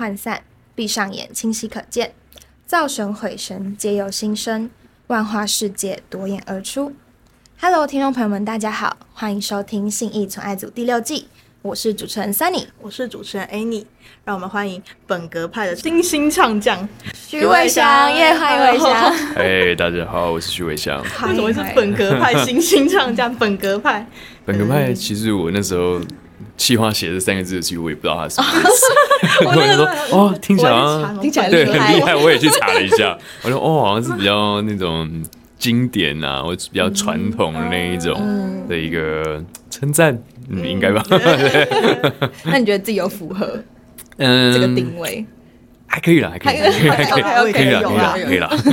涣散；闭上眼，清晰可见。造神毁神，皆由心生。万花世界，夺眼而出。Hello，听众朋友们，大家好，欢迎收听《信义存爱组》第六季，我是主持人 Sunny。我是主持人 Annie，让我们欢迎本格派的新星唱将徐伟翔，耶，欢迎伟翔。哎，大家好，我是徐伟翔。为什么是本格派新星唱将？本格派，本格派，其实我那时候企划写这三个字的时候，我也不知道它是什么意思。我就说，哦，听起来好像听起来对很厉害，我也去查了一下。我说，哦，好像是比较那种经典啊，或者比较传统的那一种的一个称赞，嗯，应该吧？那你觉得自己有符合嗯，这个定位？还可以啦，还可以，还可以，还可以，还可以可以啦，有可以啦，可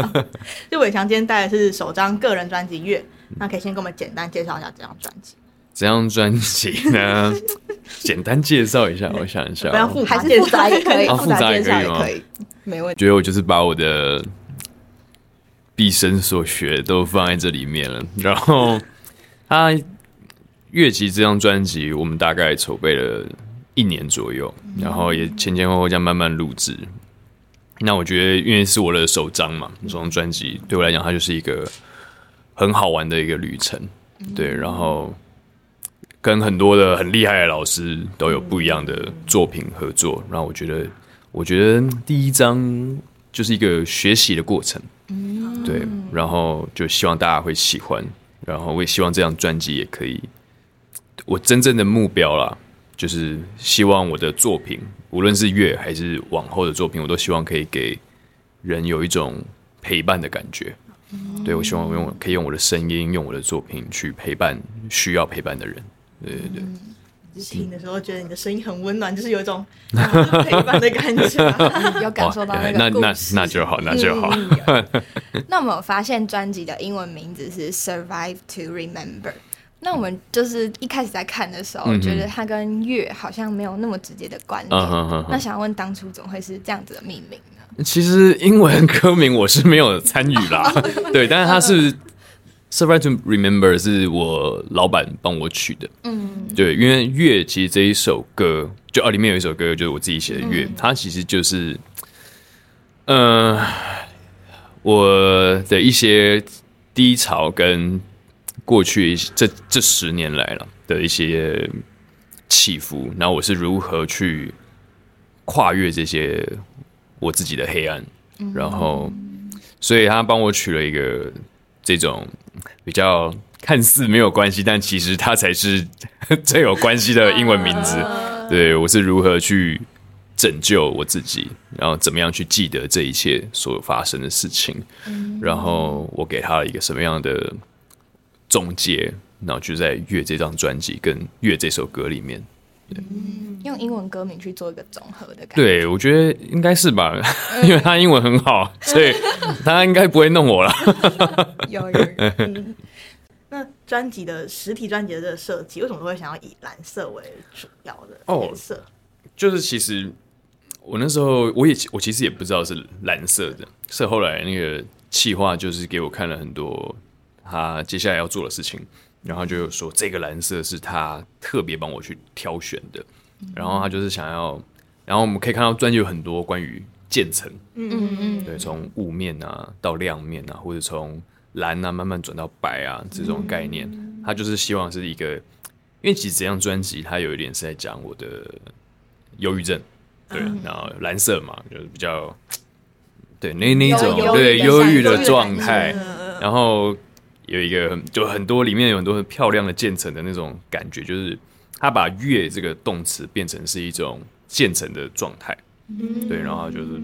以啦。就伟强今天带的是首张个人专辑《月》，那可以先给我们简单介绍一下这张专辑，这张专辑呢，简单介绍一下，我想一下哦，不要复杂还是复杂也可以，哦复杂介绍复杂也可以吗也可以，没问题。觉得我就是把我的毕生所学都放在这里面了。然后，他《乐集》这张专辑，我们大概筹备了一年左右，然后也前前后后这样慢慢录制。那我觉得，因为是我的首张嘛，这张专辑对我来讲，它就是一个很好玩的一个旅程。对，然后跟很多的很厉害的老师都有不一样的作品合作，然后我觉得，我觉得第一章就是一个学习的过程，对，然后就希望大家会喜欢，然后我也希望这张专辑也可以，我真正的目标啦，就是希望我的作品，无论是乐还是往后的作品，我都希望可以给人有一种陪伴的感觉。对，我希望我用可以用我的声音，用我的作品去陪伴需要陪伴的人。对对对，听的时候觉得你的声音很温暖，就是有一种 啊陪伴的感觉。有感受到哦那那那个故事那就好，那就好。嗯 那我们有发现专辑的英文名字是 Survive to Remember。那我们就是一开始在看的时候，嗯觉得它跟月好像没有那么直接的关联。那想问当初怎么会是这样子的命名呢？其实英文歌名我是没有参与啦，对，但是它是 Survive to Remember 是我老板帮我取的，嗯，对，因为乐其实这一首歌，就啊里面有一首歌就是我自己写的乐，它其实就是，呃，我的一些低潮跟过去一这这十年来了的一些起伏，然后我是如何去跨越这些我自己的黑暗，然后，所以他帮我取了一个这种比较看似没有关系，但其实它才是 最有关系的英文名字。对我是如何去拯救我自己，然后怎么样去记得这一切所发生的事情，然后我给他了一个什么样的总结，然后就在《月》这张专辑跟《月》这首歌里面。用英文歌名去做一个综合的感觉。对，我觉得应该是吧，因为他英文很好，所以他应该不会弄我了。有有有。那专辑的实体专辑的这个设计，为什么会想要以蓝色为主要的哦颜色？就是其实我那时候我也我其实也不知道是蓝色的，是后来那个企划就是给我看了很多他接下来要做的事情，然后就有说这个蓝色是他特别帮我去挑选的，然后他就是想要，然后我们可以看到专辑有很多关于渐层，嗯嗯嗯。对，从雾面啊到亮面啊，或者从蓝啊慢慢转到白啊这种概念，他就是希望是一个，因为其实这张专辑它有一点是在讲我的忧郁症，对，然后蓝色嘛，就是比较对那那一种忧对忧忧郁的状态，然后有一个就很多里面有很多很漂亮的渐层的那种感觉，就是他把月这个动词变成是一种渐层的状态，对，然后就是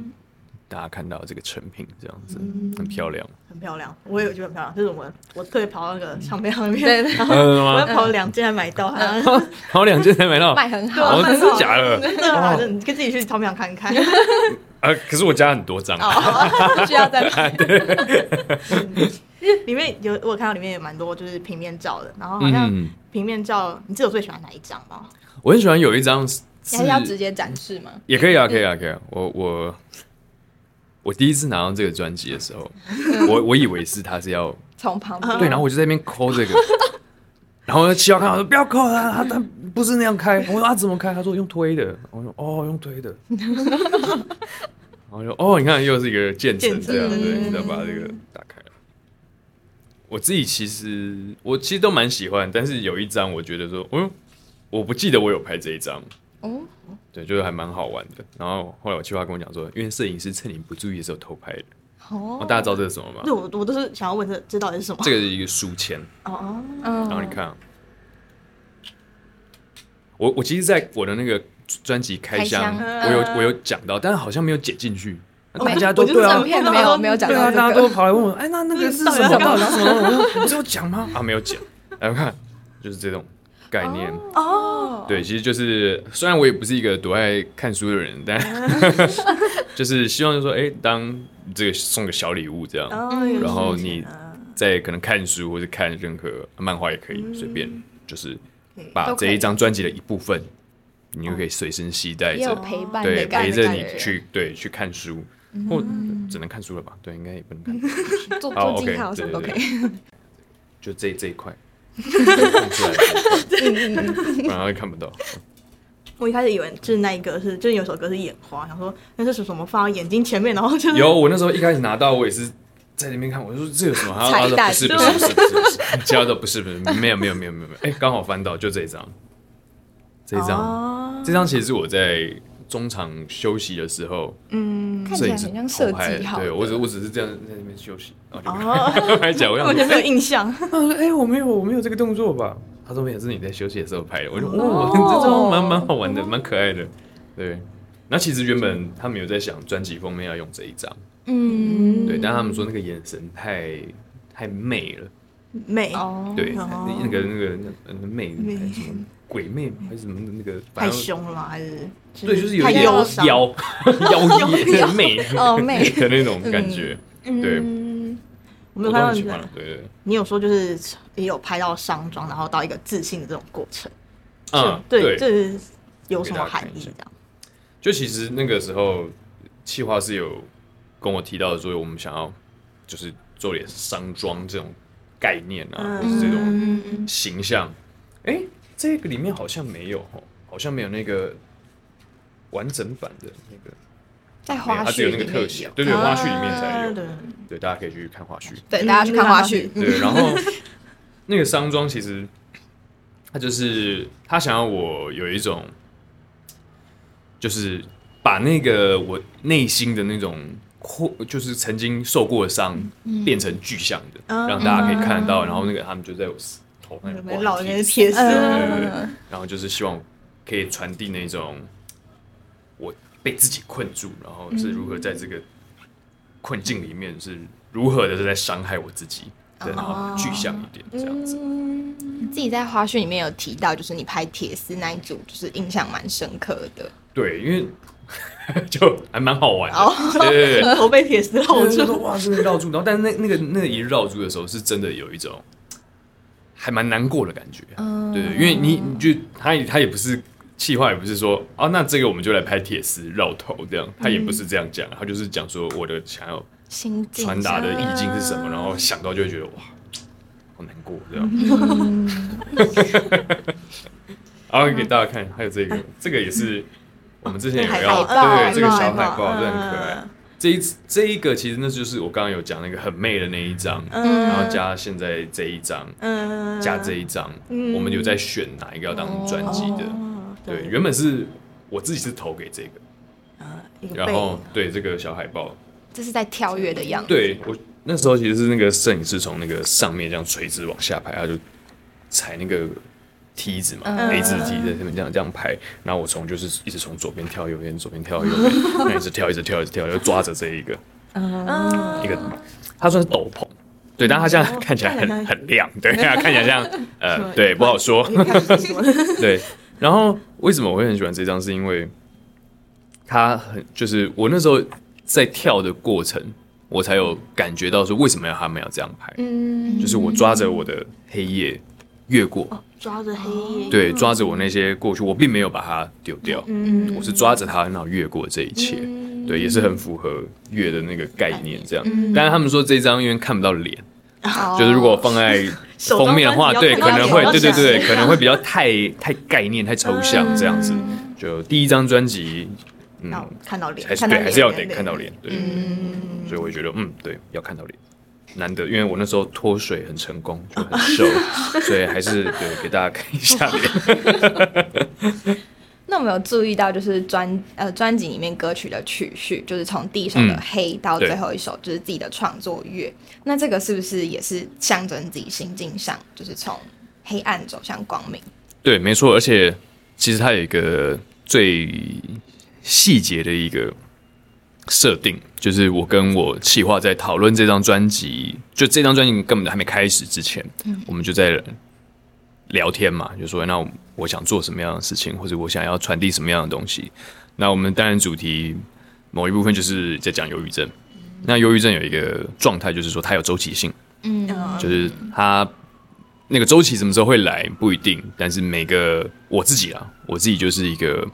大家看到这个成品这样子，很漂亮。很漂亮，我也觉得很漂亮。就是我们我特别跑到那个唱片行里面，对对然后嗯我？跑两件才买到，然后然后两件才买到，卖很好。哦，真的假的？真的你可以自己去唱片行看看。啊，可是我家很多张，哦，需要再买。里面有我有看到里面有蛮多就是平面照的，然后好像嗯，平面照，你自己有最喜欢哪一张吗？我很喜欢有一张是你还是要直接展示吗？也可以啊，可以啊，可以啊。我我我第一次拿到这个专辑的时候，我我以为是他是要从旁边，对，然后我就在那边抠这个，然后七号看到说不要抠他，他他不是那样开。我说啊怎么开？他说用推的。我说哦用推的。然后就哦你看又是一个渐层这样，对，你再把这个打开。我自己其实我其实都蛮喜欢，但是有一张我觉得说，嗯，我不记得我有拍这一张。哦，对，就是还蛮好玩的。然后后来我计划跟我讲说，因为摄影师趁你不注意的时候偷拍的。哦哦，大家知道这是什么吗？对，我我都是想要问这这到底是什么？这个是一个书签。哦，嗯，然后你看、啊，我我其实，在我的那个专辑开箱，开箱我有我有讲到，但是好像没有剪进去。哦大家都是对啊正，片没有没有讲对啊，大家都，跑来问我，哎，那那个是什么？到底要干嘛到底是什么？我有讲吗？啊，没有讲。来看，就是这种概念。哦，对，其实就是虽然我也不是一个多爱看书的人，但 就是希望就是说，哎，当这个送个小礼物这样，然后你嗯在可能看书或者看任何漫画也可以，随便就是把这一张专辑的一部分，你就可以随身携带有着，陪伴对，陪着你，去对去看书，或只能看书了吧？对，应该也不能看，做好做记 OK，号什么都可以。就这这一块。不然会看不到。我一开始以为就是那一个是，就是有首歌是眼花，想说那是什么？放到眼睛前面，然后就是有，我那时候一开始拿到，我也是在那边看，我就说这有什么？他 彩蛋。他说不是不是不是不是其他都不是不是，没有没有没有没有没有，哎，刚好翻到就这一张，这一张，哦。这张其实是我在中场休息的时候，嗯，看起来很像设计好的。对我只我只是这样在那边休息，然后哦。就拍起来，我完全 没有印象，他说哎我没有我没有这个动作吧？他说没有，是你在休息的时候拍的。我说哦。哦，这张蛮蛮好玩的，蛮可爱的。对，那其实原本他们有在想专辑封面要用这一张，嗯，对，但他们说那个眼神太太媚了，媚哦，对，哦。那个那个那那媚媚什么鬼魅还是什么那个，反太正凶了吗？还是对，就是有点？妖妖艳媚哦媚的那种感觉，对，嗯，我没有看到你的很喜欢了，对你有说就是也有拍到上妆，然后到一个自信的这种过程，嗯，对，对，这是有什么含义？这样，就其实那个时候，企划是有跟我提到说，我们想要就是做点商妆这种概念啊，或是这种嗯形象。哎、这个里面好像没有哦，好像没有那个完整版的那个，在花絮有它只有絮里面那个特写。有，，对对，花絮里面才有。啊对，对，大家可以去看花絮。对，大家去看花絮，对，然后那个商庄其实他就是他想要我有一种，就是把那个我内心的那种或就是曾经受过的伤变成具象的，嗯。让大家可以看得到。然后那个他们就在我老人贴贴丝，然后就是希望可以传递那种我被自己困住，然后是如何在这个困境里面是如何的是在伤害我自己，对，然后具象一点这样子。嗯，自己在花絮里面有提到，就是你拍铁丝那一组，就是印象蛮深刻的。对，因为 就还蛮好玩的，哦。对对对。头 被铁丝绕住，哇，真的绕住，然后但是那那个那一绕住的时候，是真的有一种还蛮难过的感觉，嗯。对对，因为你你就他也他也不是气话，也不是说啊，那这个我们就来拍铁丝绕头这样，他也不是这样讲，他就是讲说我的想要传达的意境是什么，然后想到就会觉得哇，好难过这样。然后给大家看，还有这个，这个也是我们之前有海要报对对这个小海海报，报真的很可爱。嗯。这一这一个其实那就是我刚刚有讲那个很媚的那一张，嗯然后加现在这一张，嗯加这一张，嗯我们有在选哪一个要当专辑的。哦对，原本是我自己是投给这个然后对这个小海报，这是在跳跃的样子。对我那时候其实是那个摄影师从那个上面这样垂直往下拍，他就踩那个梯子嘛、嗯。a 字梯在上面这样这样拍，然后我从就是一直从左边跳右边，左边跳右边，那一直跳一直跳一直跳，就抓着这一个嗯一个，它算是斗篷。对，但它这样看起来很很亮，对，看起来像呃，对，不好说。对，然后为什么我会很喜欢这张？是因为它很就是我那时候在跳的过程，我才有感觉到说为什么要他们要这样拍，嗯，就是我抓着我的黑夜越过，抓着黑夜，对，抓着我那些过去，我并没有把它丢掉，嗯。我是抓着它，然后越过这一切，对，也是很符合月的那个概念这样。嗯。但是他们说这张因为看不到脸，就是如果放在 封面的话，对，可能会，对对对，可能会比较太太概念、太抽象这样子。嗯就第一张专辑，嗯，要看到脸，还是对，还是要脸得看到。脸，对。嗯，所以我就觉得，嗯，对，要看到脸，难得，因为我那时候脱水很成功，就很瘦，所以还是对给大家看一下脸。那我们有注意到，就是专呃专辑里面歌曲的曲序，就是从第一首的嗯黑到最后一首就是自己的创作乐。那这个是不是也是象征自己心境上，就是从黑暗走向光明？对，没错，而且其实它有一个最细节的一个设定，就是我跟我企划在讨论这张专辑，就这张专辑根本还没开始之前，我们就在聊天嘛，就说那我想做什么样的事情，或者我想要传递什么样的东西。那我们当然主题某一部分就是在讲忧郁症。那忧郁症有一个状态，就是说它有周期性，嗯，就是它那个周期什么时候会来不一定，但是每个我自己啊，我自己就是一个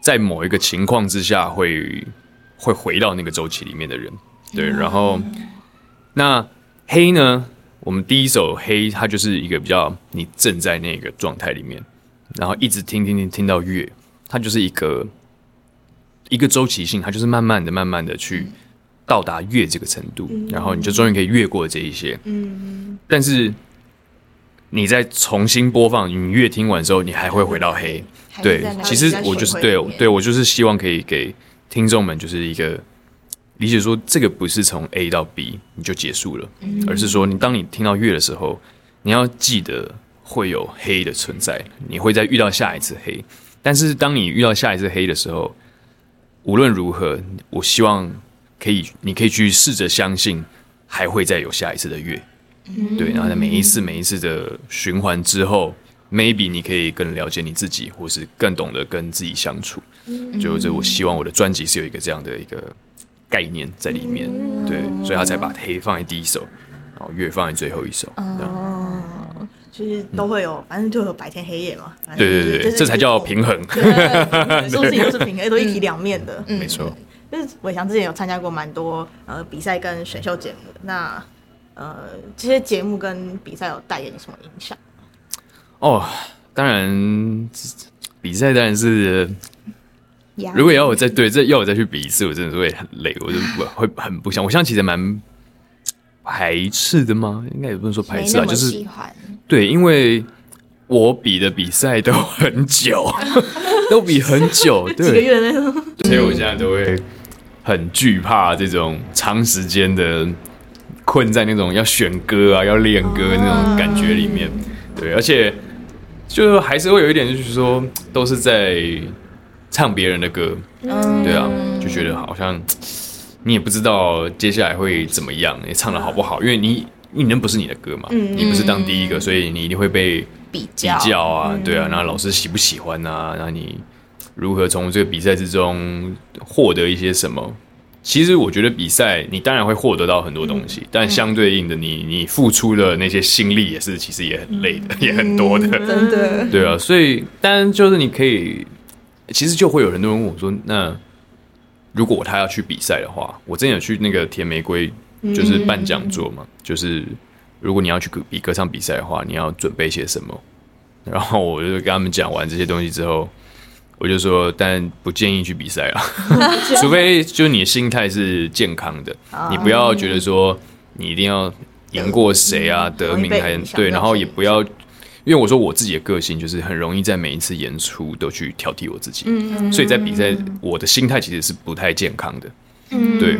在某一个情况之下会会回到那个周期里面的人，对。然后那黑呢，我们第一首黑，它就是一个比较你正在那个状态里面，然后一直听听听听到月，它就是一个一个周期性，它就是慢慢的、慢慢的去到达月这个程度，然后你就终于可以越过这一些。嗯，但是你再重新播放，你越听完之后，你还会回到黑。对其实我就是对对我就是希望可以给听众们就是一个理解，说这个不是从 A 到 B 你就结束了，而是说你当你听到月的时候，你要记得会有黑的存在，你会再遇到下一次黑。但是当你遇到下一次黑的时候，无论如何，我希望可以，你可以去试着相信，还会再有下一次的月。对，然后在每一次每一次的循环之后，maybe 你可以更了解你自己，或是更懂得跟自己相处。就这，我希望我的专辑是有一个这样的一个概念在里面。对，所以他才把黑放在第一首，然后月放在最后一首。这样就是都会有，反正就有白天黑夜嘛。对对对对，就是这才叫平衡。对所有事情都是平衡，都一体两面的。没错。就是伟翔之前有参加过蛮多呃比赛跟选秀节目，那呃这些节目跟比赛有带给你什么影响？哦，当然比赛当然是，如果要我再对这要我再去比一次，我真的是会很累，我就不 会很不想。我现在其实蛮排斥的吗？应该也不能说排斥啊，就是，对，因为我比的比赛都很久，都比很久，几个对，月那种，所以我现在都会很惧怕这种长时间的困在那种要选歌啊、要练歌那种感觉里面。对，而且就还是会有一点，就是说都是在唱别人的歌，嗯。对啊，就觉得好像你也不知道接下来会怎么样，你唱的好不好，因为你你那不是你的歌嘛，你不是当第一个，所以你一定会被比比较较啊，对啊，然后老师喜不喜欢啊，然后你如何从这个比赛之中获得一些什么？其实我觉得比赛你当然会获得到很多东西，但相对应的你你付出的那些心力也是其实也很累的，也很多的，真的。对啊，所以当然就是你可以，其实就会有很多人问我说，那如果他要去比赛的话，我真的有去那个甜玫瑰，就是办讲座嘛，就是如果你要去比比歌唱比赛的话，你要准备些什么？然后我就跟他们讲完这些东西之后，我就说，但不建议去比赛啊，除非就是你的心态是健康的，你不要觉得说你一定要赢过谁啊，得名还对，然后也不要。因为我说我自己的个性就是很容易在每一次演出都去挑剔我自己，所以在比赛我的心态其实是不太健康的，对。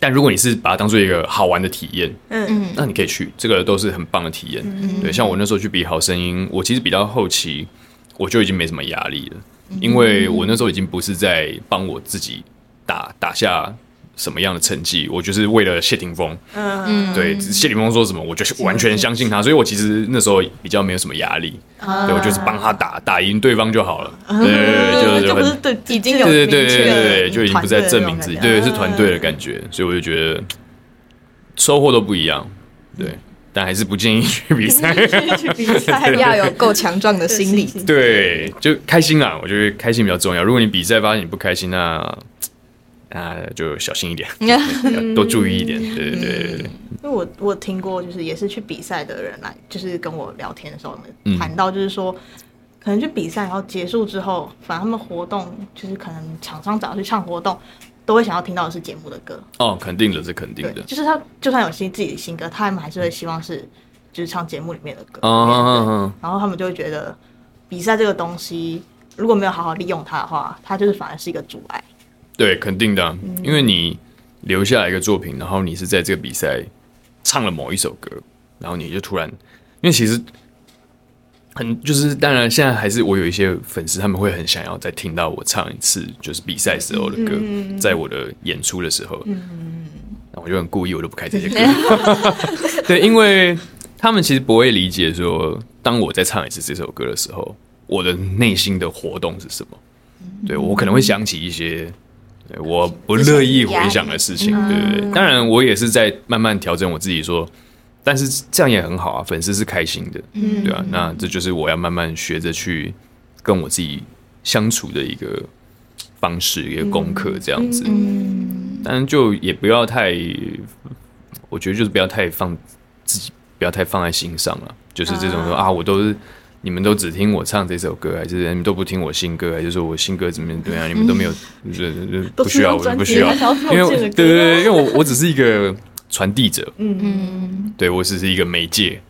但如果你是把它当做一个好玩的体验，嗯。那你可以去，这个都是很棒的体验。对，像我那时候去比好声音，我其实比到后期我就已经没什么压力了，因为我那时候已经不是在帮我自己打打下什么样的成绩，我就是为了谢霆锋。嗯。对，谢霆锋说什么，我就完全相信他，所以我其实那时候比较没有什么压力，对我就是帮他打打赢对方就好了。对对对，就是很对已经有对对对对就已经不是在证明自己，对，是团队的感觉，所以我就觉得收获都不一样，对，但还是不建议去比赛。觉 去比赛要有够强壮的心理。对，就开心啦，我觉得开心比较重要。如果你比赛发现你不开心，那那就小心一点，要 多注意一点。对对对对对。因为我我有听过，就是也是去比赛的人来，就是跟我聊天的时候嗯呢，谈到就是说，可能去比赛，然后结束之后，反正他们活动就是可能厂商找他去唱活动，都会想要听到的是节目的歌。哦，肯定的，是肯定的，。就是他就算有新自己的新歌，他们还是会希望是就是唱节目里面的歌。嗯嗯嗯然后他们就会觉得比赛这个东西如果没有好好利用它的话，它就是反而是一个阻碍。对，肯定的啊、因为你留下来一个作品，然后你是在这个比赛唱了某一首歌，然后你就突然，因为其实很就是，当然现在还是我有一些粉丝，他们会很想要再听到我唱一次，就是比赛时候的歌，在我的演出的时候，那我就很故意，我都不开这些歌，对，因为他们其实不会理解说，当我再唱一次这首歌的时候，我的内心的活动是什么。对我可能会想起一些对我不乐意回想的事情，对不对。当然，我也是在慢慢调整我自己，说，但是这样也很好啊，粉丝是开心的，对啊。那这就是我要慢慢学着去跟我自己相处的一个方式，一个功课，这样子。但是就也不要太，我觉得就是不要太放自己，不要太放在心上了。就是这种说啊，我都是你们都只听我唱这首歌，还是你们都不听我新歌，还是说我新歌怎么样怎么样？你们都没有，就是就是不需要，我不需要，因为对对对，因为我我只是一个传递者，嗯嗯，对我只是一个媒介，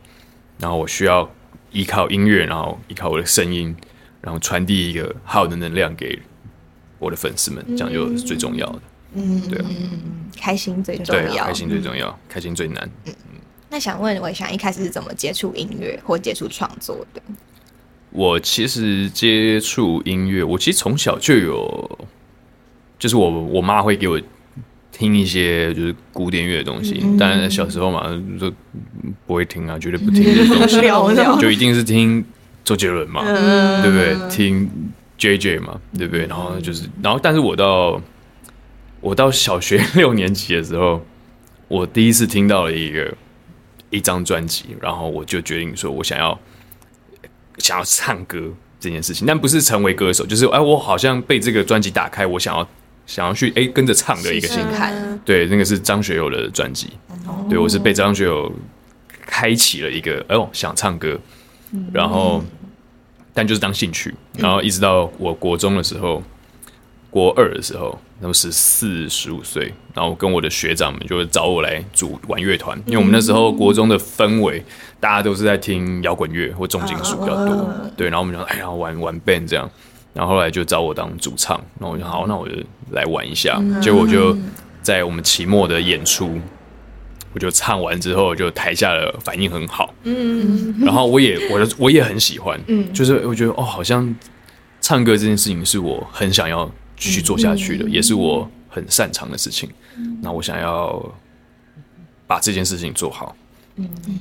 然后我需要依靠音乐，然后依靠我的声音，然后传递一个好的能量给我的粉丝们，这样就是最重要的。嗯，对啊，开心最重要。开心最重要，开心最难。嗯那想问我想一开始是怎么接触音乐或接触创作的？我其实接触音乐，我其实从小就有，就是我我妈会给我听一些就是古典乐的东西，当然小时候嘛就不会听啊，绝对不听这些东西，就一定是听周杰伦嘛，嗯。对不对？听 J J 嘛，对不对？然后就是，然后但是我到我到小学六年级的时候，我第一次听到了一个一张专辑，然后我就决定说我想要想要唱歌这件事情，但不是成为歌手，就是哎，我好像被这个专辑打开，我想要想要去哎跟着唱的一个心态。对，那个是张学友的专辑。对我是被张学友开启了一个，哎呦，想唱歌，然后但就是当兴趣，然后一直到我国中的时候，国二的时候，那么十四十五岁，然后跟我的学长们就会找我来组玩乐团，因为我们那时候国中的氛围，大家都是在听摇滚乐或重金属比较多，对，然后我们就哎呀玩玩 band 这样。然后后来就找我当主唱，然后我就好，那我就来玩一下。结果我就在我们期末的演出，我就唱完之后，就台下的反应很好，嗯，然后我也我的我也很喜欢，嗯，就是我觉得哦，好像唱歌这件事情是我很想要继续做下去的，也是我很擅长的事情。那我想要把这件事情做好。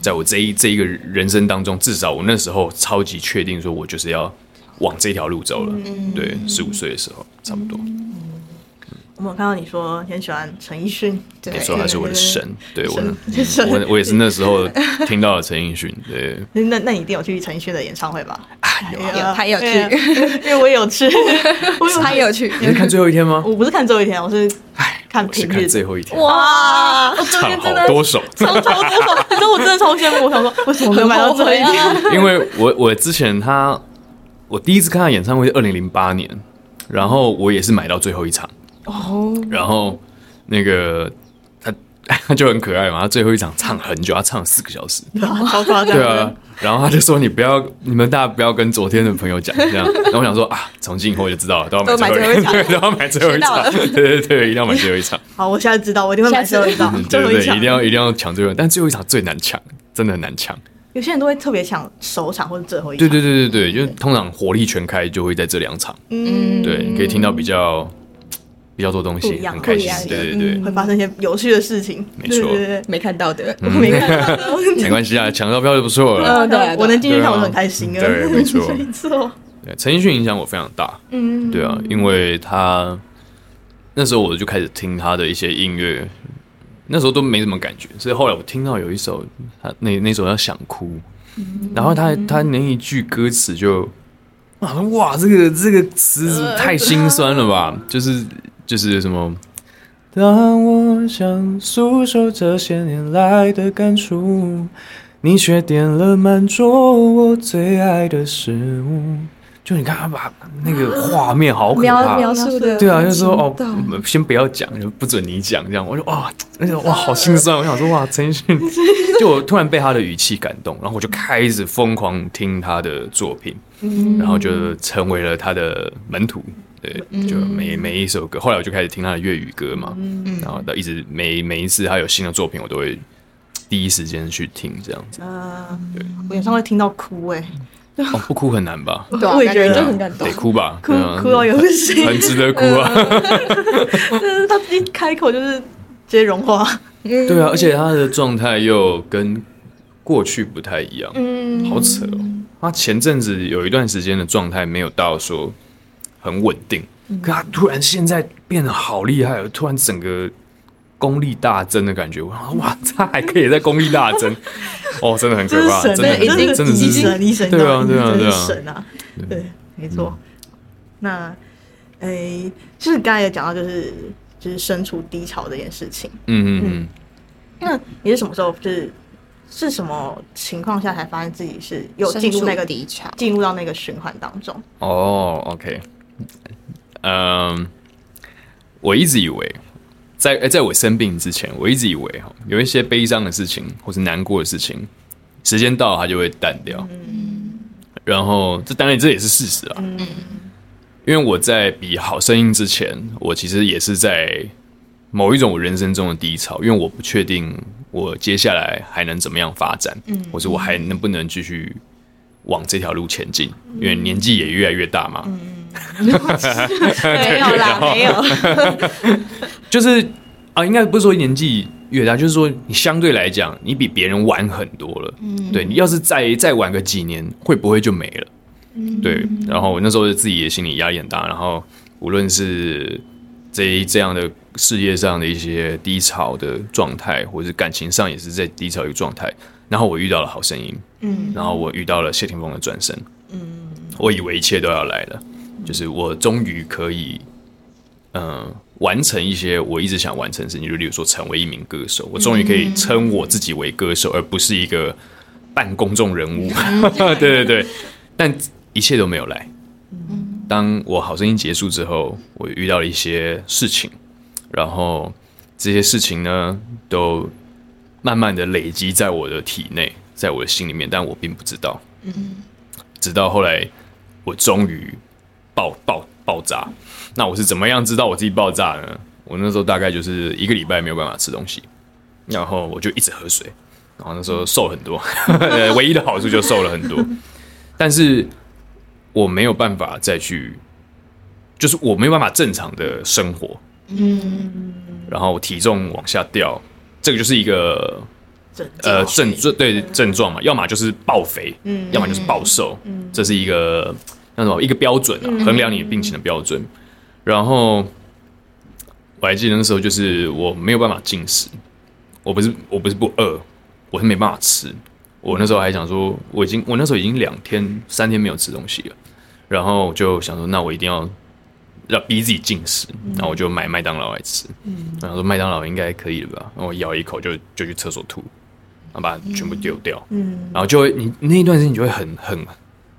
在我这一这一个人生当中，至少我那时候超级确定，说我就是要往这条路走了。对，十五岁的时候差不多。我们有看到你说你很喜欢陈奕迅，对。你说他是我的神，对我我我也是那时候听到了陈奕迅，对，那那你一定有去陈奕迅的演唱会吧？有他有去。因为我也有去，我有他有去，你是看最后一天吗？我不是看最后一天，我是哎，看平日。最后一天，哇，唱一天真的好多首，超超多首，可是我真的超羡慕，我想说为什么没有买到最后一天？因为我我之前他，我第一次看他演唱会是二零零八年，然后我也是买到最后一场，哦，然后那个他 他就很可爱嘛，他最后一场唱很久，他唱了四个小时，超夸张，对啊，然后他就说你不要，你们大家不要跟昨天的朋友讲这样。然后我想说啊，从今以后我就知道了，都要买最后一场，对，都要买最后一场，对对对，一定要买最后一场，好，我现在知道，我一定会买最后一场。嗯，对对对，最后一场。一定。要一定要抢最后但最后一场最难抢，真的很难抢。有些人都会特别抢首场或者最后一场，对对对对对，就通常火力全开就会在这两场，嗯，对，可以听到比较比较多东西，很开心对对对，会发生一些有趣的事情，没错。没看到的。没看到。的，没关系啊，抢到票就不错了。嗯 对啊我能进去看，我就很开心啊，对没错。没错，对，陈奕迅影响我非常大，嗯，对啊，因为他那时候我就开始听他的一些音乐，那时候都没什么感觉，所以后来我听到有一首他那那首叫《想哭》，然后他他那一句歌词就，啊哇，这个这个词太心酸了吧，就是就是什么。当我想诉说这些年来的感触，你却点了满桌我最爱的食物。就你看他把那个画面好可描怕，描述的对啊，就说哦先不要讲，就不准你讲这样。我就哇，那种哇好心酸。我想说哇，陈奕迅，就我突然被他的语气感动，然后我就开始疯狂听他的作品，然后就成为了他的门徒。对，就每每一首歌，后来我就开始听他的粤语歌嘛，然后到一直每每一次他有新的作品，我都会第一时间去听这样子。呃，我有时候会听到哭哎、哦，不哭很难吧？对啊，我也觉得就很感动得。哭吧？哭哭到有不行，很值得哭啊。但是他一开口就是直接融化。对啊，而且他的状态又跟过去不太一样，嗯，好扯哦。他前阵子有一段时间的状态没有到说很稳定，可他突然现在变得好厉害了，突然整个功力大增的感觉。我想说哇，他还可以在功力大增，哦，真的很可怕，这是神，真的已经医真的是神医神，对啊对啊真的对啊神啊，对，没错。那诶，就是刚才也讲到，就是就是身处低潮这件事情。嗯嗯嗯。那你是什么时候就是是什么情况下才发现自己是有进入那个低潮进入到那个循环当中？哦，OK，嗯，我一直以为，在呃在我生病之前，我一直以为哈，有一些悲伤的事情或是难过的事情，时间到了它就会淡掉。然后这当然这也是事实啊。因为我在比好声音之前，我其实也是在某一种我人生中的低潮，因为我不确定我接下来还能怎么样发展，或者我还能不能继续往这条路前进，因为年纪也越来越大嘛。没有啦，没有。就是啊，应该不是说年纪越大，就是说你相对来讲，你比别人晚很多了。嗯，对你要是再再晚个几年，会不会就没了？嗯，对。然后我那时候自己的心理压力很大，然后无论是这这样的事业上的一些低潮的状态，或者是感情上也是在低潮一个状态。然后我遇到了好声音，嗯，然后我遇到了谢霆锋的转身，嗯，我以为一切都要来了，就是我终于可以嗯，完成一些我一直想完成的事情，就例如说成为一名歌手，我终于可以称我自己为歌手，而不是一个半公众人物。对对对，但一切都没有来。当我好声音结束之后，我遇到了一些事情，然后这些事情呢，都慢慢的累积在我的体内，在我的心里面，但我并不知道。直到后来，我终于爆爆爆炸。那我是怎么样知道我自己爆炸呢？我那时候大概就是一个礼拜没有办法吃东西，然后我就一直喝水，然后那时候瘦很多，呃唯一的好处就瘦了很多，但是我没有办法再去，就是我没有办法正常的生活，嗯，然后体重往下掉，这个就是一个呃症症对症状嘛，要么就是暴肥，嗯，要么就是暴瘦，嗯，这是一个那什么一个标准啊，衡量你病情的标准。然后我还记得那时候就是我没有办法进食，我不是我不是不饿，我是没办法吃。我那时候还想说，我已经我那时候已经两天三天没有吃东西了，然后我就想说，那我一定要要逼自己进食，然后我就买麦当劳来吃。然后说麦当劳应该可以了吧？然后我咬一口就就去厕所吐，然后把它全部丢掉。嗯，然后就会你那一段时间你就会很很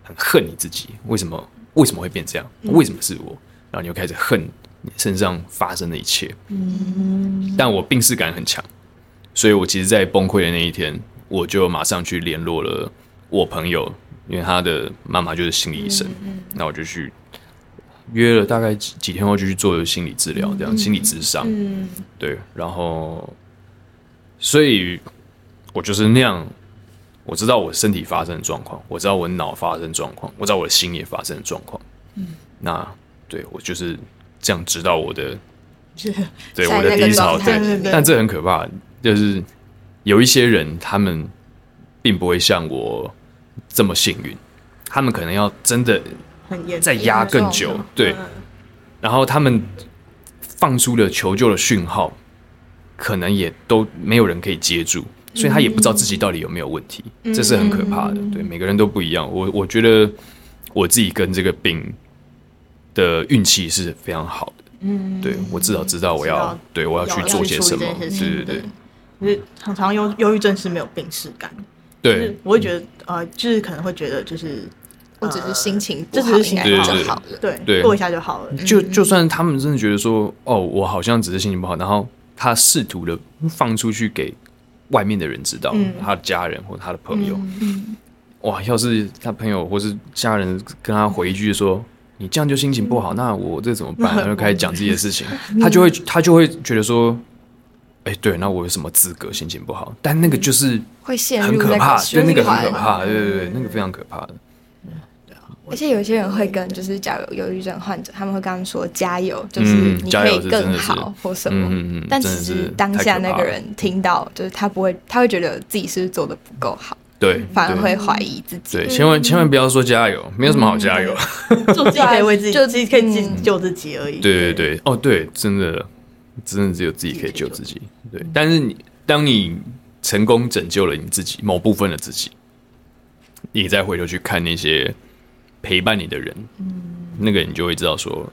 很恨你自己，为什么为什么会变这样？为什么是我？然后你又开始恨你身上发生的一切。嗯，但我病视感很强，所以我其实，在崩溃的那一天，我就马上去联络了我朋友，因为他的妈妈就是心理医生，那我就去约了大概几几天后就去做心理治疗，这样心理咨商。嗯对，然后，所以我就是那样，我知道我身体发生的状况，我知道我脑发生状况，我知道我的心也发生的状况。嗯，那对我就是这样知道我的，对我的低潮，对对对。但这很可怕，就是有一些人他们并不会像我这么幸运，他们可能要真的再压更久，对，嗯。然后他们放出了求救的讯号，可能也都没有人可以接住，所以他也不知道自己到底有没有问题，这是很可怕的。对，每个人都不一样。我我觉得我自己跟这个病的运气是非常好的，嗯，对我至少知道我要道对我要去做些什么，对对对。就是常常忧忧郁症是没有病耻感，就是对，我会觉得呃，就是可能会觉得就是我只是心情不这只是心情不好。就好了。对对过一下就好了，就就算他们真的觉得说，哦，我好像只是心情不好，然后他试图的放出去给外面的人知道，嗯他的家人或他的朋友，哇，要是他朋友或是家人跟他回一句说。你这样就心情不好，那我这怎么办？他就开始讲自己的事情，他就会他就会觉得说，哎、对，那我有什么资格心情不好？但那个就是会陷很可怕，对，那个很可怕，对对对，那个非常可怕的。而且有些人会跟就是假如忧郁症患者，他们会跟他们说加油，就是嗯你可以更好或什么。嗯嗯嗯，但其实当下那个人听到，就是他不会，他会觉得自己是不是做的不够好，对，反而会怀疑自己。对，千万千万不要说加油，没有什么好加油。做自己可以为自己，就自己可以自己嗯救自己而已。对对对，哦对，真的真的只有自己可以救自己。对，但是你当你成功拯救了你自己某部分的自己，你再回头去看那些陪伴你的人，那个你就会知道说。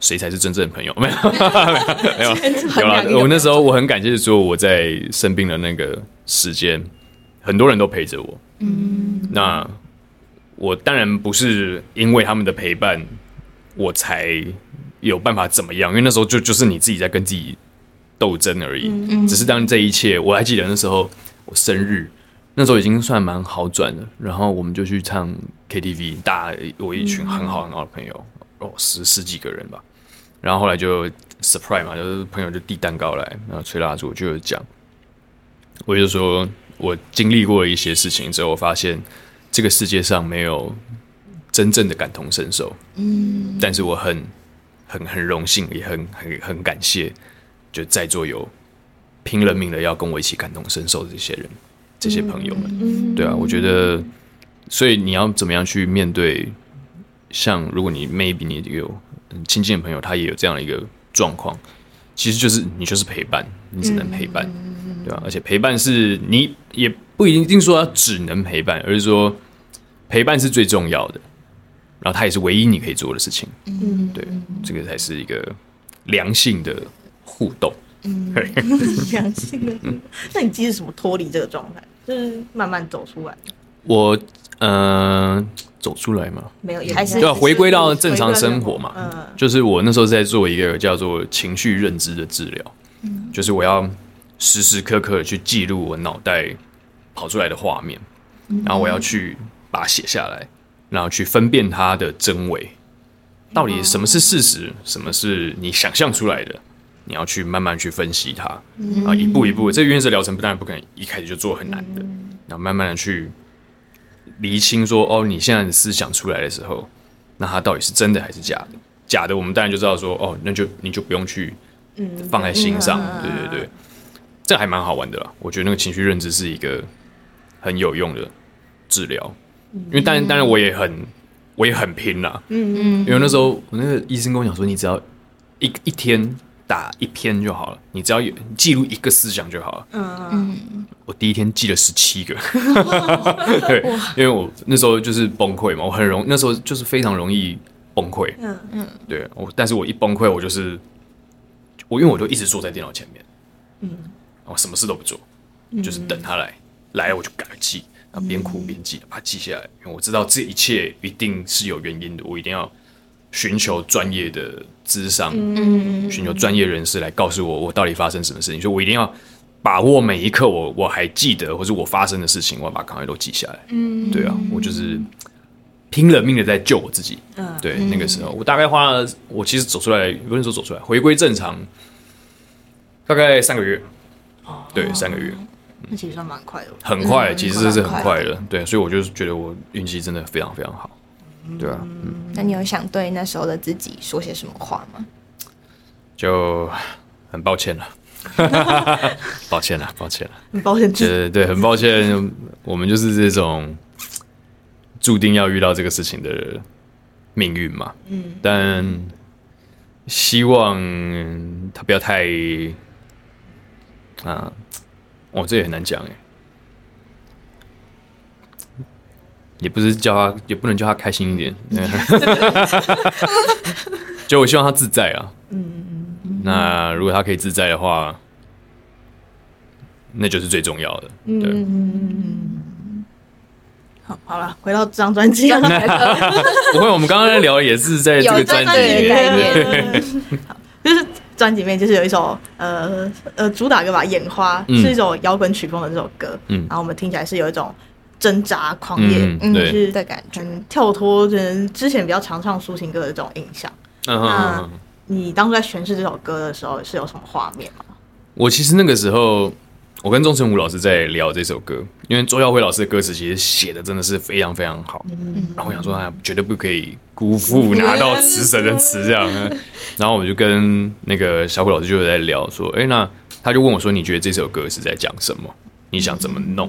谁才是真正的朋友？没有，没有，有啦。我那时候我很感谢说我在生病的那个时间，很多人都陪着我。嗯，那我当然不是因为他们的陪伴，我才有办法怎么样，因为那时候就就是你自己在跟自己斗争而已。嗯只是当这一切，我还记得那时候我生日，那时候已经算蛮好转了。然后我们就去唱 KTV，大家我一群很好很好的朋友，哦十十几个人吧。然后后来就 surprise 嘛，就是朋友就递蛋糕来，然后吹蜡烛，就有讲，我就说我经历过一些事情之后，我发现这个世界上没有真正的感同身受。嗯，但是我很很很荣幸，也很很很感谢，就在座有拼了命的要跟我一起感同身受的这些人，这些朋友们。对啊，我觉得，所以你要怎么样去面对？像如果你 maybe 你有很亲近的朋友，他也有这样的一个状况，其实就是你就是陪伴，你只能陪伴，对吧、而且陪伴是你也不一定说要只能陪伴，而是说陪伴是最重要的，然后它也是唯一你可以做的事情。嗯，对，这个才是一个良性的互动。嗯，良性的。那你记是什么脱离这个状态？就是慢慢走出来，我呃走出来嘛，没有，也还是对啊，回归到正常生活嘛。嗯。就是我那时候在做一个叫做情绪认知的治疗，就是我要时时刻刻去记录我脑袋跑出来的画面，然后我要去把它写下来，然后去分辨它的真伪，到底什么是事实，什么是你想象出来的，你要去慢慢去分析它，啊，一步一步，这个原则疗程当然不可能一开始就做很难的，然后慢慢的去厘清说，哦，你现在的思想出来的时候，那它到底是真的还是假的？假的，我们当然就知道说，哦，那就你就不用去放在心上，对对对，这还蛮好玩的啦。我觉得那个情绪认知是一个很有用的治疗，因为当然当然我也很我也很拼啦，嗯嗯，因为那时候我那个医生跟我讲说，你只要一一天打一篇就好了，你只要有记录一个思想就好了，嗯。我第一天记了十七个，对，因为我那时候就是崩溃嘛，我很容那时候就是非常容易崩溃，嗯。嗯对我，但是我一崩溃，我就是我，因为我就一直坐在电脑前面，嗯，我什么事都不做，就是等他来，来我就赶快记，然后边哭边记，把它记下来，因为我知道这一切一定是有原因的，我一定要寻求专业的智商，嗯，寻求专业人士来告诉我我到底发生什么事情，所以我一定要把握每一刻我我还记得或者我发生的事情，我要把它赶快都记下来，嗯，对啊，我就是。拼了命的在救我自己，嗯。对，那个时候我大概花了，我其实走出来，不能说走出来，回归正常，大概三个月，对，三个月，那其实算蛮快的。很快，嗯其实这是很快的，对，所以我就是觉得我运气真的非常非常好，对啊，嗯，那你有想对那时候的自己说些什么话吗？就很抱歉了，抱歉了，抱歉了，很抱歉，对对，很抱歉，我们就是这种注定要遇到这个事情的命运嘛。嗯，但希望他不要太啊，哦，这也很难讲哎，也不是叫他，也不能叫他开心一点。就我希望他自在啊。嗯那如果他可以自在的话，那就是最重要的。对，好，好了，回到这张专辑，不会，我们刚刚在聊也是在这个专辑对里面。念，就是专辑里面就是有一首呃呃主打歌吧，《眼花》嗯。是一首摇滚曲风的这首歌，嗯。然后我们听起来是有一种挣扎狂野，就是的感觉跳脱人之前比较常唱抒情歌的这种印象。嗯哼嗯哼你当初在诠释这首歌的时候，是有什么画面吗？我其实那个时候，我跟钟成武老师在聊这首歌，因为周耀辉老师的歌词其实写的真的是非常非常好，然后我想说他绝对不可以辜负拿到词神的词这样，然后我就跟那个小虎老师就在聊说，哎、那他就问我说，你觉得这首歌是在讲什么？你想怎么弄？然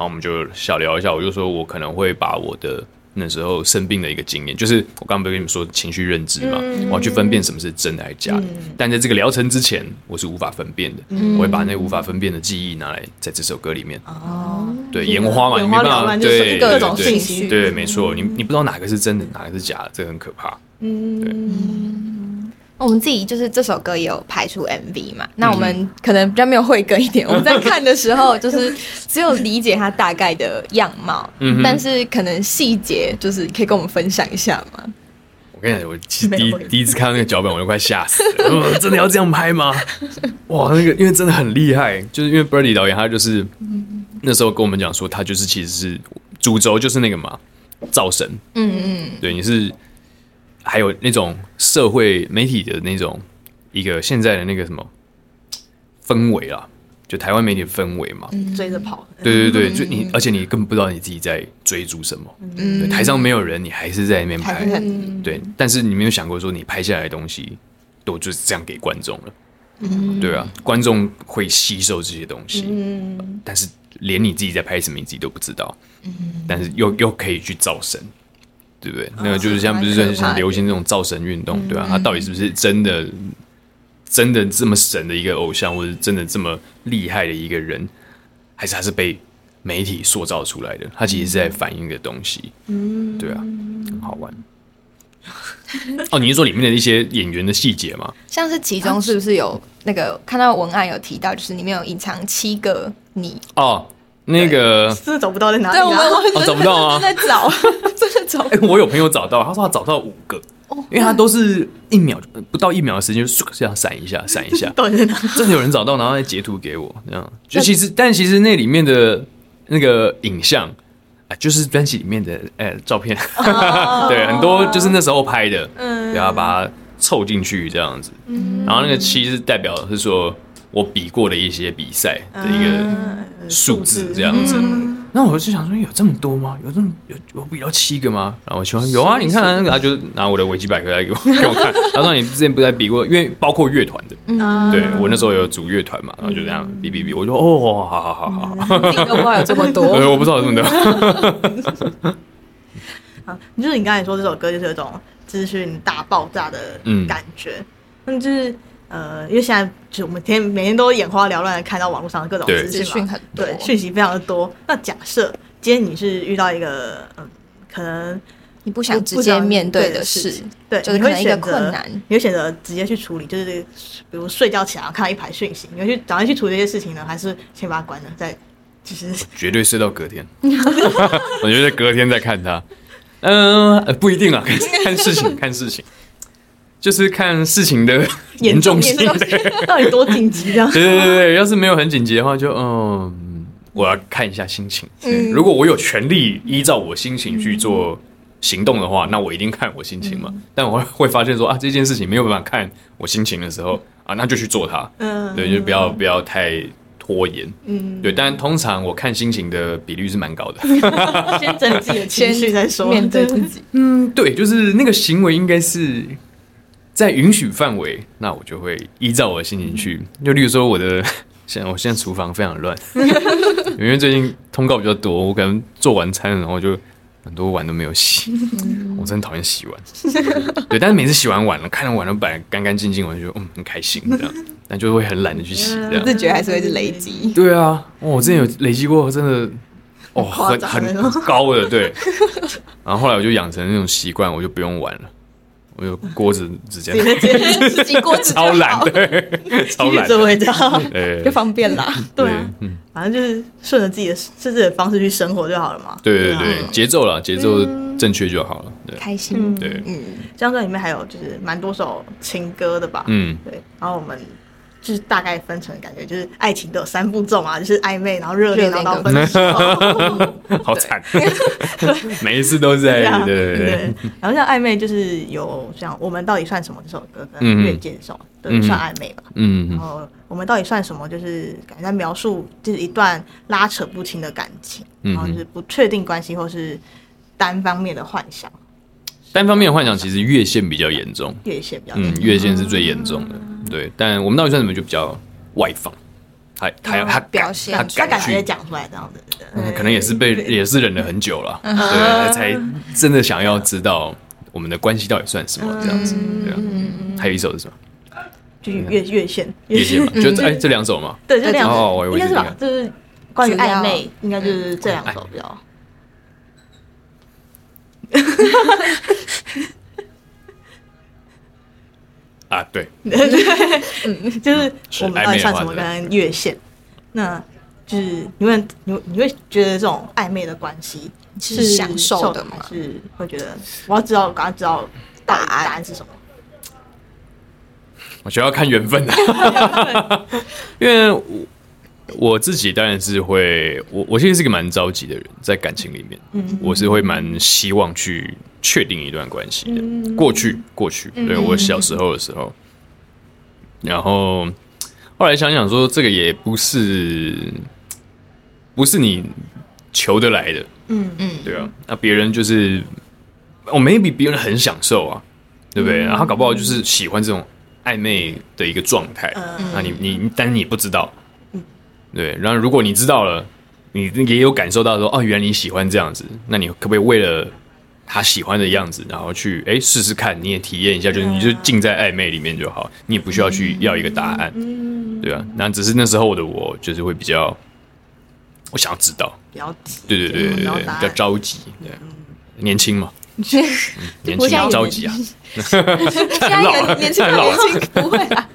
后我们就小聊一下，我就说我可能会把我的那时候生病的一个经验，就是我刚刚不是跟你们说情绪认知嘛，我要去分辨什么是真的还是假的。但在这个疗程之前，我是无法分辨的，我会把那无法分辨的记忆拿来在这首歌里面。哦，对，烟花嘛，对各种对信息对，没错，你你不知道哪个是真的，哪个是假的，这个很可怕。我们自己就是这首歌也有拍出 MV 嘛，那我们可能比较没有慧根一点，我们在看的时候就是只有理解它大概的样貌，嗯但是可能细节就是可以跟我们分享一下吗？我跟你讲，我其实第一第一次看到那个脚本，我就快吓死了。呃 真的要这样拍吗？哇，那个因为真的很厉害，就是因为 Birdy 导演他就是那时候跟我们讲说，他就是其实是主轴就是那个嘛，造神。嗯嗯，对，你是还有那种社会媒体的那种一个现在的那个什么氛围啊，就台湾媒体的氛围嘛。追着跑，对对对，就你，而且你根本不知道你自己在追逐什么。对，台上没有人，你还是在那边拍。对，但是你没有想过说你拍下来的东西都就是这样给观众了。对啊，观众会吸收这些东西，但是连你自己在拍什么你自己都不知道。但是又又可以去造神，对不对？那个就是现在不是说蛮可怕的像流行这种造神运动，对吧、他到底是不是真的真的这么神的一个偶像，或者真的这么厉害的一个人，还是他是被媒体塑造出来的？他其实是在反映的东西，嗯，对啊，很好玩。哦，你是说里面的一些演员的细节吗？像是其中是不是有那个看到文案有提到，就是里面有隐藏七个你？哦，那个，真的找不到在哪里对，我们啊？找不到啊。正在找，真的找 哎、我有朋友找到，他说他找到五个，因为他都是一秒不到一秒的时间，就唰这样闪一下，闪一下，到底在哪？真的有人找到，然后再截图给我，这样。就其实，但其实那里面的那个影像啊，就是专辑里面的呃照片，对，很多就是那时候拍的，嗯，然后把它凑进去这样子，然后那个七是代表是说我比过的一些比赛的一个数字这样子。那我就想说，有这么多吗？有这么有有比到七个吗？然后我说有啊，你看那个，他就拿我的维基百科来给我给我看。他说你之前不是在比过，因为包括乐团的，对我那时候有组乐团嘛，然后就这样比比比，我就哦，好好好好好，自己都不知道有这么多。对，我不知道有这么多，好，就是你刚才说这首歌就是有一种资讯大爆炸的嗯。感觉，嗯，就是呃，因为现在就我们天每天都眼花缭乱的看到网络上的各种资讯对，讯息非常的多。那假设今天你是遇到一个嗯，可能你不想直接面对的事，对，就是你可能一个会选困难。你会选择直接去处理，就是比如睡觉起来看到一排讯息，你会去赶快去处理这些事情呢，还是先把它关了，再就是 绝对睡到隔天。我觉得隔天再看他，嗯、呃不一定啊，看看事情，看事情，就是看事情的严重性。到底多紧急这样？对对对，要是没有很紧急的话，就嗯，我要看一下心情。如果我有权利依照我心情去做行动的话，那我一定看我心情嘛。但我会会发现说啊，这件事情没有办法看我心情的时候啊，那就去做它。嗯，对，就不要不要太拖延。嗯，对，但通常我看心情的比率是蛮高的。先整理自己的情绪再说，面对自己。嗯，对，就是那个行为应该是在允许范围，那我就会依照我的心情去。就例如说我的，现在我现在厨房非常乱，因为最近通告比较多，我可能做完餐，然后就很多碗都没有洗，我真的讨厌洗碗。对，但是每次洗完碗了，看到碗都摆得干干净净，我就觉得嗯很开心这样，但就会很懒得去洗这样不。自觉还是会是累积。对啊，哦我之前有累积过，真的哦，很很高的，对。然后后来我就养成那种习惯，我就不用玩了，我有锅子直接自己锅子超懒，的，超懒。的，继续做味道。对就方便啦。对啊，嗯，反正就是顺着自己的自己的方式去生活就好了嘛。啊对对对，节奏啦，节奏正确就好了，对。开心，嗯。对，这张专辑里面还有就是蛮多首情歌的吧。嗯，对，然后我们就是大概分成感觉就是爱情都有三步骤嘛，就是暧昧，然后热恋，然后到分手。好惨，每一次都是在对啊。对对对，然后像暧昧就是有像我们到底算什么这首歌跟嗯越界这首都算暧昧吧。嗯。然后我们到底算什么？就是感觉在描述就是一段拉扯不清的感情，嗯。然后就是不确定关系或是单方面的幻想，单方面的幻想其实越线比较严重，越线比较嗯，越线是最严重的，对。但我们到底算什么就比较外放，他他要他表现他他敢直接，讲出来这样子。嗯可能也是被 也是忍了很久了，嗯对，才真的想要知道我们的关系到底算什么这样子，嗯对啊。还有一首是什么？就是越越线越线嘛，就这哎这两首嘛，对，就这样子，哦我以为应该是吧就是关于暧昧，应该就是这两首比较。啊，对，就是我们到底算什么跟越线？那就是你会你你会觉得这种暧昧的关系是享受的吗？是。会觉得我要知道，刚刚知道答案答案是什么？我觉得要看缘分啊，因为我我自己当然是会，我我现在是个蛮着急的人，在感情里面，嗯。我是会蛮希望去确定一段关系的。嗯。过去过去，对我小时候的时候，然后后来想想说，这个也不是不是你求得来的，嗯。嗯，对啊，那别人就是，我、maybe 别人很享受啊，对不对？然后搞不好就是喜欢这种暧昧的一个状态，嗯。那你你但是你不知道，对，然后如果你知道了，你也有感受到说，哦，原来你喜欢这样子，那你可不可以为了他喜欢的样子，然后去哎试试看，你也体验一下，就是你就浸在暧昧里面就好，你也不需要去要一个答案，对啊，那只是那时候的我就是会比较，我想要知道。比较急，对对对对对，比较着急，对，年轻嘛，嗯年轻我现在也着急啊，现在有 年轻人年轻不会啊。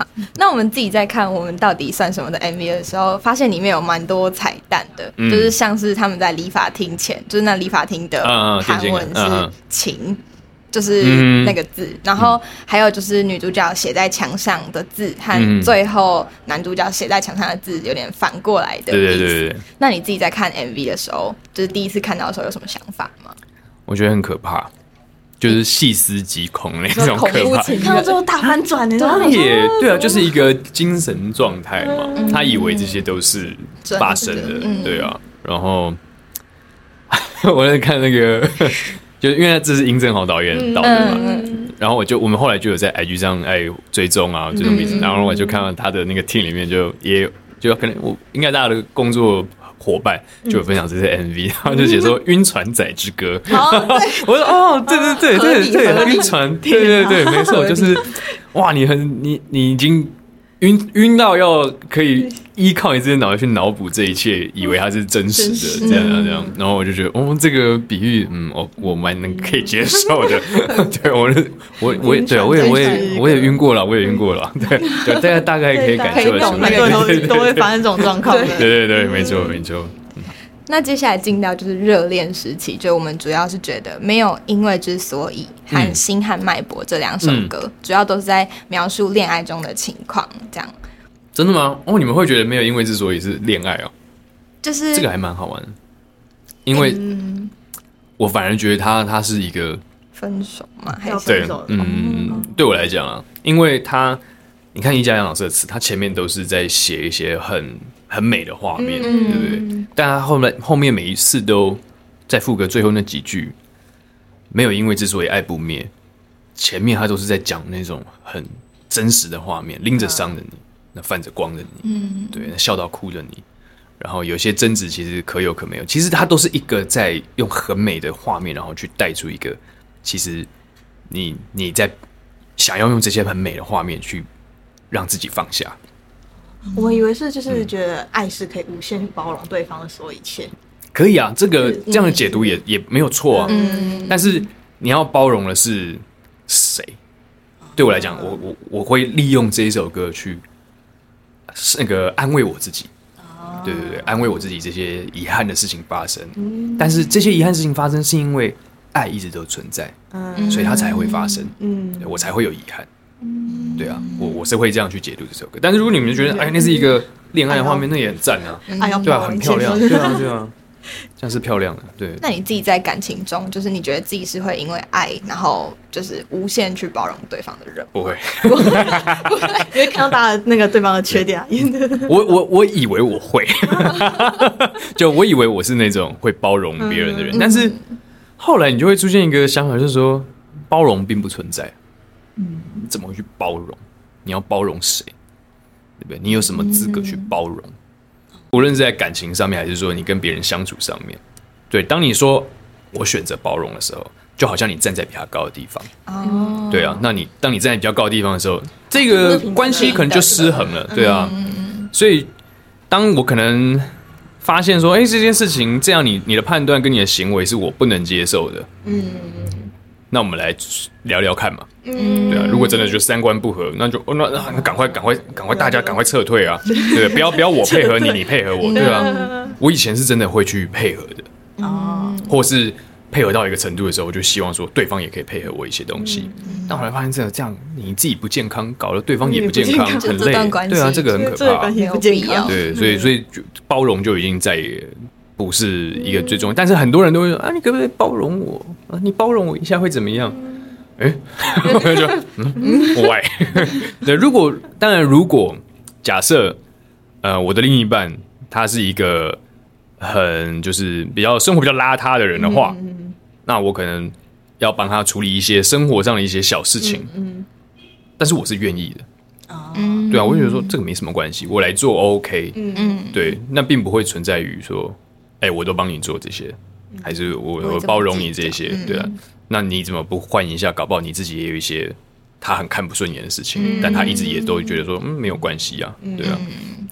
好，那我们自己在看我们到底算什么的 MV 的时候，发现里面有蛮多彩蛋的，嗯。就是像是他们在理发厅前，就是那理发厅的韩文是情。就是嗯那个字，然后还有就是女主角写在墙上的字和嗯。最后男主角写在墙上的字有点反过来的意思。对对对，那你自己在看 MV 的时候，就是第一次看到的时候有什么想法吗？我觉得很可怕，就是细思极恐那种可怕。看到最后大反转，你知道吗？也对啊，就是一个精神状态嘛，他以为这些都是发生的嗯，对啊。然后 我在看那个，就因为这是殷正豪导演导的嘛，嗯，然后我就我们后来就有在 IG 上哎追踪啊，追踪彼此，然后我就看到他的那个 team 里面就也有就可能我应该大家的工作伙伴就有分享这些 MV，然后就写说《晕船仔之歌》我说哦，对 对对对对，晕船，对对对，没错，就是哇，你很你你已经晕晕到要可以依靠你自己的脑袋去脑补这一切，以为它是真实的，这样这样这样，然后我就觉得哦，这个比喻，嗯，我我蛮能可以接受的，对我是我我也对啊我也我也我也晕过了，我也晕过了，对 对，大家大概可以感受得出来，很多人都都会发生这种状况。对对对，没错没错，那接下来进到就是热恋时期，就我们主要是觉得没有因为之所以和嗯《心和脉搏》这两首歌，主要都是在描述恋爱中的情况，这样。真的吗？哦，你们会觉得没有因为之所以是恋爱哦，就是这个还蛮好玩的，因为嗯。我反而觉得他他是一个分手嘛？还是？对要分手，嗯，对我来讲啊，因为他，你看易家扬老师的词，他前面都是在写一些很很美的画面，嗯对不对？但他后面后面每一次都在副歌最后那几句，没有因为之所以爱不灭，前面他都是在讲那种很真实的画面，拎着伤的你，那泛着光的你，嗯对，那笑到哭的你。然后有些争执其实可有可没有，其实他都是一个在用很美的画面，然后去带出一个其实你你在想要用这些很美的画面去让自己放下，我们以为是就是觉得爱是可以无限去包容对方的所有一切，可以啊，这个这样的解读也也没有错啊。嗯。但是你要包容的是谁？对我来讲，我我我会利用这一首歌去是那个安慰我自己。对对对，安慰我自己这些遗憾的事情发生，但是这些遗憾事情发生是因为爱一直都存在，所以它才会发生，嗯。我才会有遗憾。对啊，我我是会这样去解读这首歌。但是如果你们觉得，哎，那是一个恋爱的画面，那也很赞啊，对啊，很漂亮，对啊，对啊，这样是漂亮的，对。那你自己在感情中，就是你觉得自己是会因为爱，然后就是无限去包容对方的人不会？不会，因为看到大家那个对方的缺点。啊，我我我以为我会，就我以为我是那种会包容别人的人，但是后来你就会出现一个想法，就是说包容并不存在。嗯，怎么会去包容？你要包容谁？对不对？你有什么资格去包容？无论是在感情上面，还是说你跟别人相处上面，对，当你说我选择包容的时候，就好像你站在比他高的地方。哦，对啊，那你当你站在比较高的地方的时候，这个关系可能就失衡了，对啊。所以当我可能发现说，哎、这件事情这样你，你的判断跟你的行为是我不能接受的，嗯，那我们来聊聊看嘛，嗯，对啊。如果真的就三观不合，那就哦那那那赶快赶快赶快大家赶快撤退啊，对，不要不要我配合你，你配合我，对啊。我以前是真的会去配合的，哦，或是配合到一个程度的时候，我就希望说对方也可以配合我一些东西。但后来发现，这样这样你自己不健康，搞得对方也不健康，很累段关。系对啊，这个很可怕这个关。系不健康没有必要，对，所以所以就包容就已经再也不是一个最重要。但是很多人都会说啊，你可不可以包容我？啊，你包容我一下会怎么样？哎、就嗯，why？对，如果当然，如果假设呃，我的另一半他是一个很就是比较生活比较邋遢的人的话，那我可能要帮他处理一些生活上的一些小事情。嗯，但是我是愿意的。嗯，对啊，我就觉得说这个没什么关系，我来做 OK 嗯。嗯，对，那并不会存在于说，哎、我都帮你做这些，还是我我包容你这些，对啊，那你怎么不换一下？搞不好你自己也有一些他很看不顺眼的事情，但他一直也都觉得说，嗯，没有关系啊，对啊，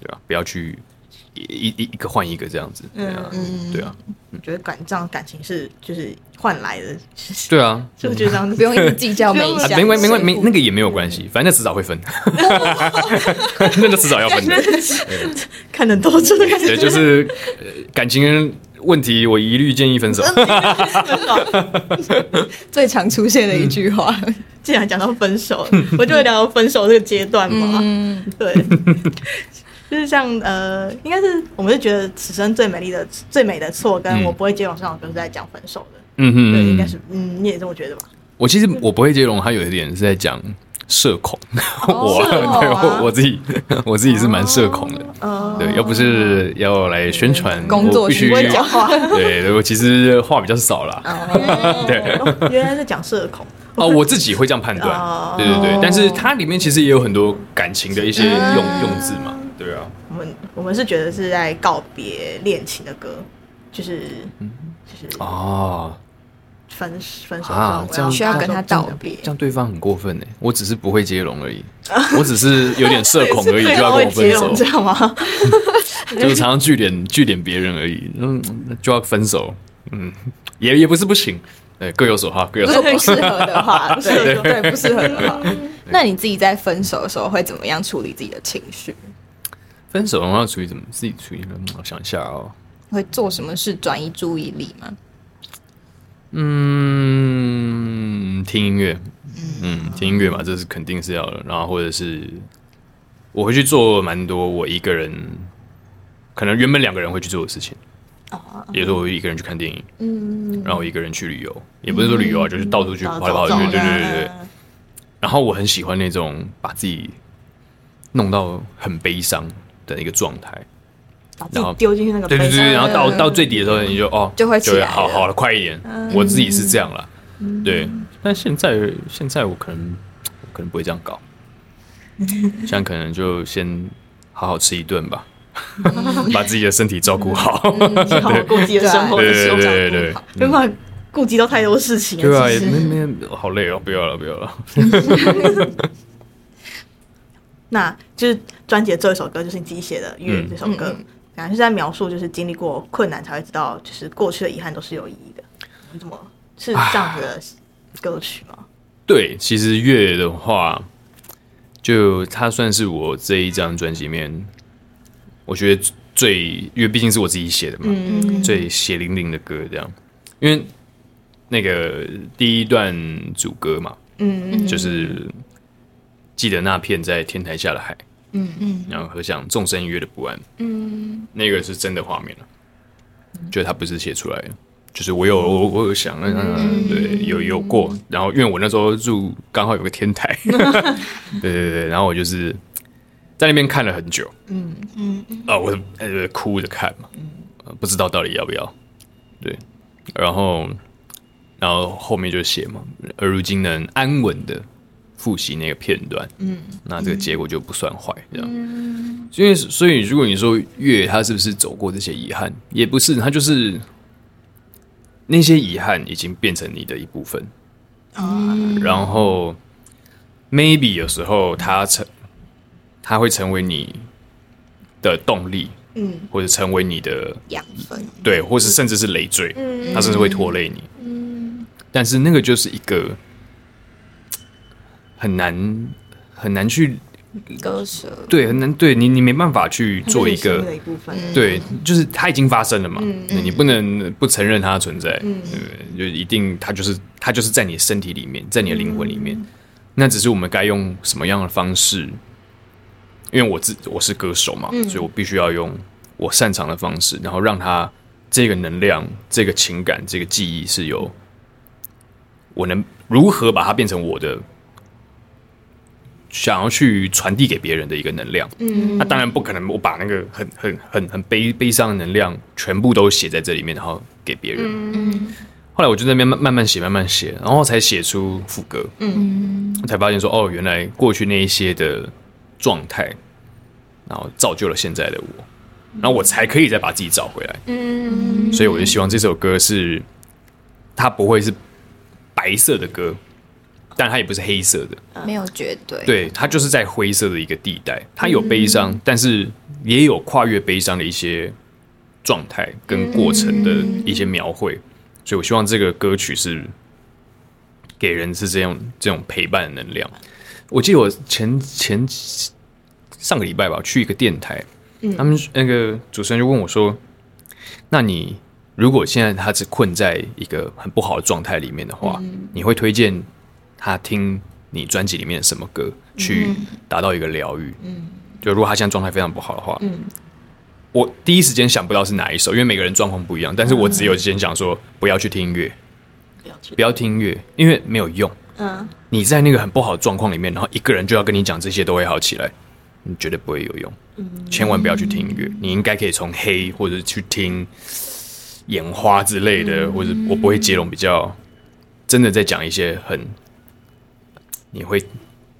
对啊，不要去一一一一个换一个这样子，对啊，对啊，我觉得感这样感情是就是换来的，对啊。就觉得这样子不用一直计较 每一啊啊，项，没关没关没那个也没有关系，反正迟早会分，那个迟早要分的。看得多，真的感觉对，就是、呃感情问题，我一律建议分手。最常出现的一句话。既然讲到分手，我就会聊到分手这个阶段嘛。嗯，对，就是像呃，应该是我们是觉得此生最美丽的、最美的错，跟嗯我不会接龙这首歌是在讲分手的。嗯哼对，应该嗯，是嗯，你也这么觉得吧？我其实我不会接龙，它有一点是在讲社恐，我对啊我我自己 我自己是蛮社恐的。呃，对，要不是要来宣传，工作我必须讲话。对，我其实话比较少啦。对，哦原来是讲社恐。哦，我自己会这样判断哦，对对对，但是它里面其实也有很多感情的一些用用字嘛，对啊，我们我们是觉得是在告别恋情的歌，就是就是哦，分分手后啊这样需要跟他道别。这样对方很过分呢。我只是不会接龙而已，我只是有点社恐而已，就要跟我分手，知道吗？就是常常据点据点别人而已，嗯，就要分手，嗯，也也不是不行，对，各有所好，各有所好。果不适合的话，不适合对。对，不适合的话，那你自己在分手的时候会怎么样处理自己的情绪？分手的话，处理怎么自己处理呢？我想一下哦，会做什么事转移注意力吗？嗯，听音乐，嗯，听音乐嘛，这是肯定是要的。然后或者是我会去做蛮多我一个人，可能原本两个人会去做的事情。比如说我一个人去看电影，嗯，然后我一个人去旅游，也不是说旅游啊，就是到处去跑来跑去，对对对对对。然后我很喜欢那种把自己弄到很悲伤的一个状态，把自己丢进去那个对对对对，然后到到最底的时候，你就哦就会就会好好了，快一点。我自己是这样了，对。但现在现在我可能我可能不会这样搞，现在可能就先好好吃一顿吧，把自己的身体照顾好。好好顾自己的生活的对时候，对对对。没办法顾及到太多事情了。对啊，没没好累哦，不要了不要了。那就是专辑的最后一首歌，就是你自己写的《月》嗯这首歌，感觉是在描述，就是经历过困难才会知道，就是过去的遗憾都是有意义的。你怎么是这样子的歌曲吗？对，其实月的话，就它算是我这一张专辑里面，我觉得最，因为毕竟是我自己写的嘛，最血淋淋的歌这样。因为那个第一段主歌嘛，嗯就是记得那片在天台下的海，嗯嗯，然后和想众生约的不安，嗯，那个是真的画面了，就他不是写出来的。就是我有我我有想，嗯，对，有有过，然后因为我那时候住刚好有个天台，对对对，然后我就是在那边看了很久，嗯嗯，啊，我呃哭着看嘛，呃不知道到底要不要，对，然后然后后面就写嘛，而如今能安稳的复习那个片段，嗯，那这个结果就不算坏，这样，因为所以如果你说月他是不是走过这些遗憾，也不是，他就是。那些遗憾已经变成你的一部分，然后 maybe 有时候他成，他会成为你的动力，嗯，或者成为你的养分，对，或是甚至是累赘，嗯，它甚至会拖累你，嗯，但是那个就是一个很难很难去。割舍对很难，对你你没办法去做一个一部分，对，就是它已经发生了嘛，你不能不承认它的存在，对，就一定它就是它就是在你身体里面，在你的灵魂里面，那只是我们该用什么样的方式？因为我自我是歌手嘛，所以我必须要用我擅长的方式，然后让它这个能量、这个情感、这个记忆是有我能如何把它变成我的。想要去传递给别人的一个能量，嗯，那当然不可能，我把那个很很很很悲悲伤的能量全部都写在这里面，然后给别人。嗯，后来我就在那边慢慢慢写，慢慢写，然后才写出副歌。嗯，才发现说，哦，原来过去那一些的状态，然后造就了现在的我，然后我才可以再把自己找回来。嗯，所以我就希望这首歌是，它不会是白色的歌。但它也不是黑色的，没有绝对。对，它就是在灰色的一个地带，它有悲伤，但是也有跨越悲伤的一些状态跟过程的一些描绘。所以我希望这个歌曲是给人是这样这种陪伴的能量。我记得我前前上个礼拜吧，去一个电台，他们那个主持人就问我说：“那你如果现在他是困在一个很不好的状态里面的话，你会推荐？”他听你专辑里面什么歌，去达到一个疗愈。嗯，就如果他现在状态非常不好的话，嗯，我第一时间想不到是哪一首，因为每个人状况不一样。但是我只有先想说，不要去听音乐，不要听音乐，因为没有用。嗯，你在那个很不好的状况里面，然后一个人就要跟你讲这些都会好起来，你绝对不会有用。嗯，千万不要去听音乐，你应该可以从黑或者去听眼花之类的，或者我不会接龙比较真的在讲一些很。你会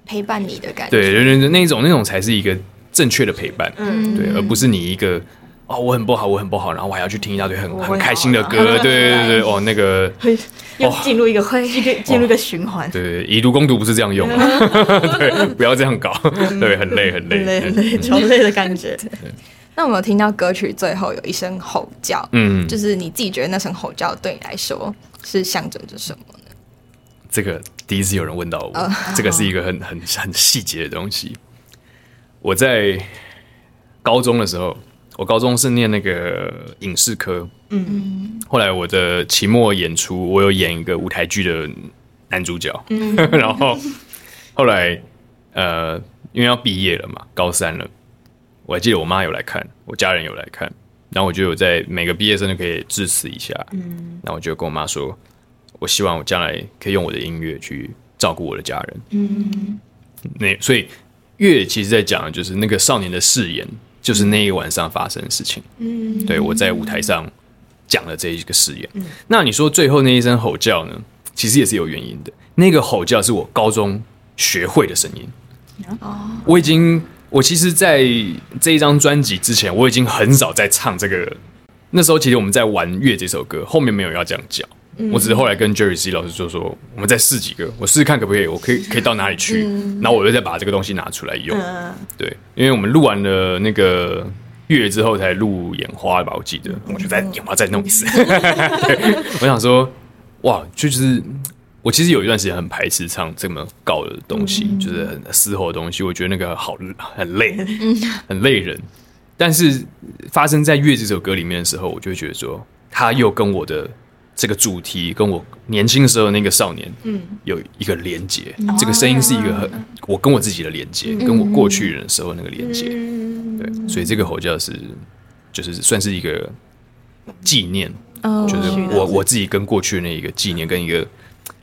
陪伴你的感觉，对，对对，那种那种才是一个正确的陪伴，嗯，对，而不是你一个哦，我很不好，我很不好，然后我还要去听一大堆很很开心的歌，对对对，哦，那个又进入一个会。进入一个循环，对，以毒攻毒不是这样用，对，不要这样搞，对，很累很累很累超累的感觉。那我们有听到歌曲最后有一声吼叫，嗯，就是你自己觉得那声吼叫对你来说是象征着什么？呢？这个。第一次有人问到我，这个是一个很很很细节的东西。我在高中的时候，我高中是念那个影视科，嗯，后来我的期末演出，我有演一个舞台剧的男主角，然后后来呃，因为要毕业了嘛，高三了，我还记得我妈有来看，我家人有来看，然后我就有在每个毕业生都可以致辞一下，嗯，然后我就跟我妈说。我希望我将来可以用我的音乐去照顾我的家人。嗯，那所以乐其实在讲的就是那个少年的誓言，就是那一晚上发生的事情。嗯，对我在舞台上讲了这一个誓言。嗯，那你说最后那一声吼叫呢？其实也是有原因的。那个吼叫是我高中学会的声音。哦，我已经我其实，在这一张专辑之前，我已经很少在唱这个。那时候其实我们在玩乐这首歌，后面没有要这样叫。我只是后来跟 Jerry C 老师就说，我们再试几个，我试试看可不可以，我可以可以到哪里去，然后我又再把这个东西拿出来用。对，因为我们录完了那个月之后才录眼花吧，我记得，我就在眼花再弄一次。我想说，哇，就是我其实有一段时间很排斥唱这么高的东西，就是很嘶吼的东西，我觉得那个好很累，很累人。但是发生在《月》这首歌里面的时候，我就会觉得说，他又跟我的这个主题，跟我年轻时候那个少年，嗯，有一个连接。这个声音是一个很我跟我自己的连接，跟我过去人的时候那个连接。对，所以这个吼叫是，就是算是一个纪念，就是我我自己跟过去的那一个纪念，跟一个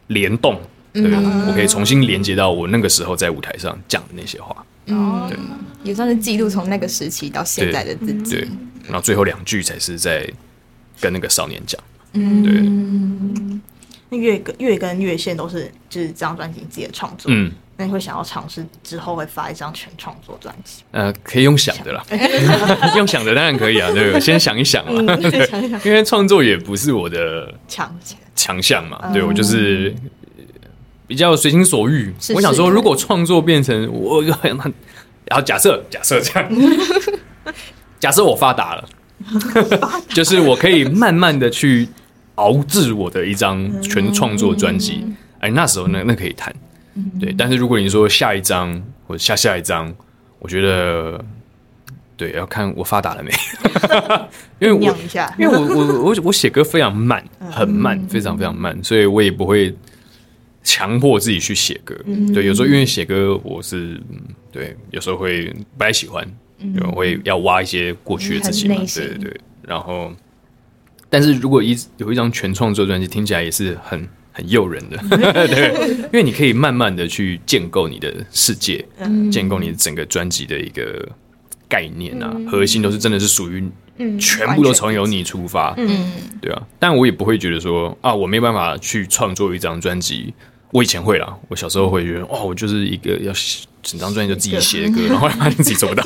联动。对，我可以重新连接到我那个时候在舞台上讲的那些话。嗯，对，也算是记录从那个时期到现在的自己。对，然后最后两句才是在跟那个少年讲。嗯，对。那月跟月跟月线都是就是这张专辑自己的创作。嗯，那你会想要尝试之后会发一张全创作专辑？呃，可以用想的啦，用想的当然可以啊，对，先想一想嘛。因为创作也不是我的强强项嘛，对我就是比较随心所欲。我想说，如果创作变成我很 很，然后假设假设这样，假设我发达了，就是我可以慢慢的去。熬制我的一张全创作专辑，哎，那时候那那可以谈，对。但是如果你说下一张或者下下一张，我觉得对要看我发达了没，因为我因为我我我我写歌非常慢，很慢，非常非常慢，所以我也不会强迫自己去写歌。对，有时候因为写歌我是对，有时候会不太喜欢，我会要挖一些过去的自己嘛，对对对，然后。但是如果一有一张全创作专辑，听起来也是很很诱人的，对，因为你可以慢慢的去建构你的世界，建构你整个专辑的一个概念啊，核心都是真的是属于，全部都从由你出发，嗯，对啊，但我也不会觉得说啊，我没办法去创作一张专辑，我以前会啦，我小时候会觉得，哦，我就是一个要整张专辑就自己写歌，然后发现自己做不到，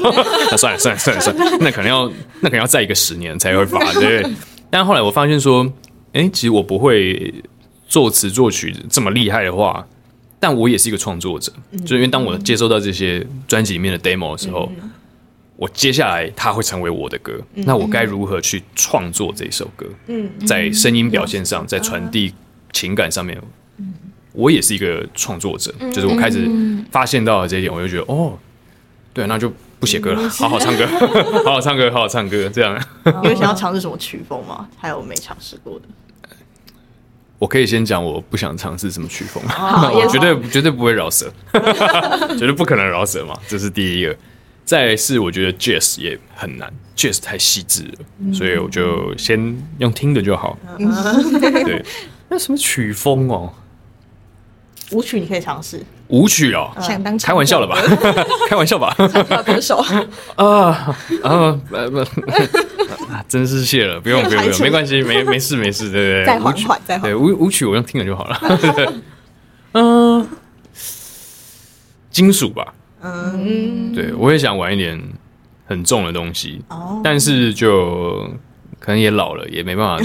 那 算了算了算了算了，那可能要那可能要再一个十年才会发，对。但后来我发现说，哎，其实我不会作词作曲这么厉害的话，但我也是一个创作者。就因为当我接收到这些专辑里面的 demo 的时候，我接下来它会成为我的歌，那我该如何去创作这首歌？嗯，在声音表现上，在传递情感上面，我也是一个创作者。就是我开始发现到了这一点，我就觉得，哦，对，那就。不写歌了，好好唱歌，好好唱歌，好好唱歌，这样。你有想要尝试什么曲风吗？还有没尝试过的？我可以先讲，我不想尝试什么曲风，我绝对绝对不会饶舌，绝对不可能饶舌嘛，这是第一个。再是，我觉得 jazz 也很难，jazz 太细致了，所以我就先用听的就好。对，那什么曲风哦？舞曲你可以尝试。舞曲哦，想当开玩笑了吧？开玩笑吧？歌手。啊啊不，真是谢了，不用不用不用，没关系，没没事没事，对对对，再缓缓再缓，对舞舞曲我用听了就好了。嗯，金属吧，嗯，对我也想玩一点很重的东西，哦，但是就可能也老了，也没办法，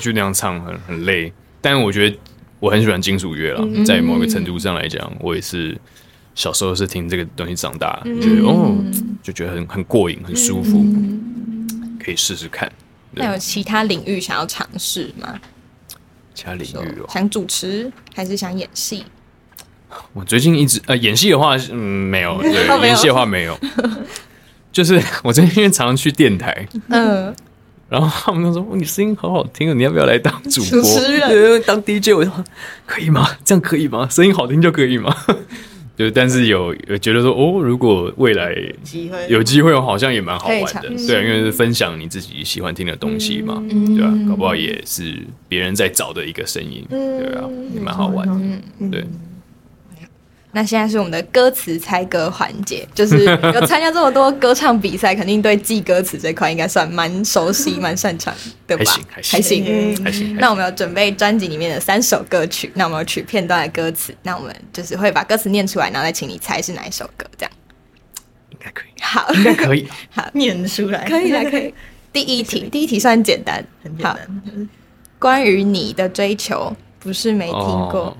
就那样唱很很累，但我觉得。我很喜欢金属乐了，在某个程度上来讲，我也是小时候是听这个东西长大，觉得哦，就觉得很很过瘾，很舒服，可以试试看。那有其他领域想要尝试吗？其他领域哦，想主持还是想演戏？我最近一直呃演戏的话，嗯，没有，对，演戏的话没有，就是 我最近因为常常去电台，嗯。然后他们都说：“你声音好好听啊，你要不要来当主播？当 DJ？” 我说：“可以吗？这样可以吗？声音好听就可以吗？” 就但是有有觉得说：“哦，如果未来有机会，好像也蛮好玩的。”对，因为是分享你自己喜欢听的东西嘛，对吧？搞不好也是别人在找的一个声音，对啊，也蛮好玩的，对。那现在是我们的歌词猜歌环节，就是 有参加这么多歌唱比赛，肯定对记歌词这块应该算蛮熟悉、蛮擅长，对吧？还行，还行，还行。那我们要准备专辑里面的三首歌曲，那我们取片段的歌词，那我们就是会把歌词念出来，然后再请你猜是哪一首歌，这样应该可以。好，应该可以。好，念出来，可以的，可以。第一题，第一题算简单，很简单。关于你的追求，不是没听过。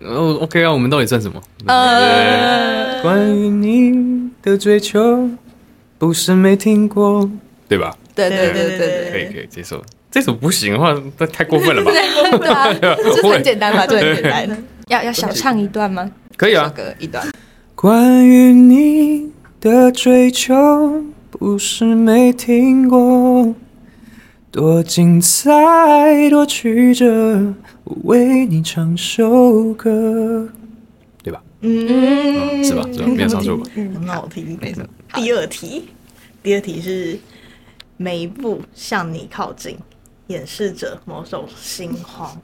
哦，OK 啊，我们到底算什么？呃，关于你的追求，不是没听过，对吧？对对对对对，可以可以接受。这首不行的话，那太过分了吧？对啊，这 很简单嘛，这很简单。要要小唱一段吗？可以啊，歌一段，关于你的追求，不是没听过，多精彩，多曲折，我为你唱首歌。对吧？嗯，是吧？是吧？没有唱错吧？很好听，没错。第二题，第二题是每一步向你靠近，掩饰着某种心慌。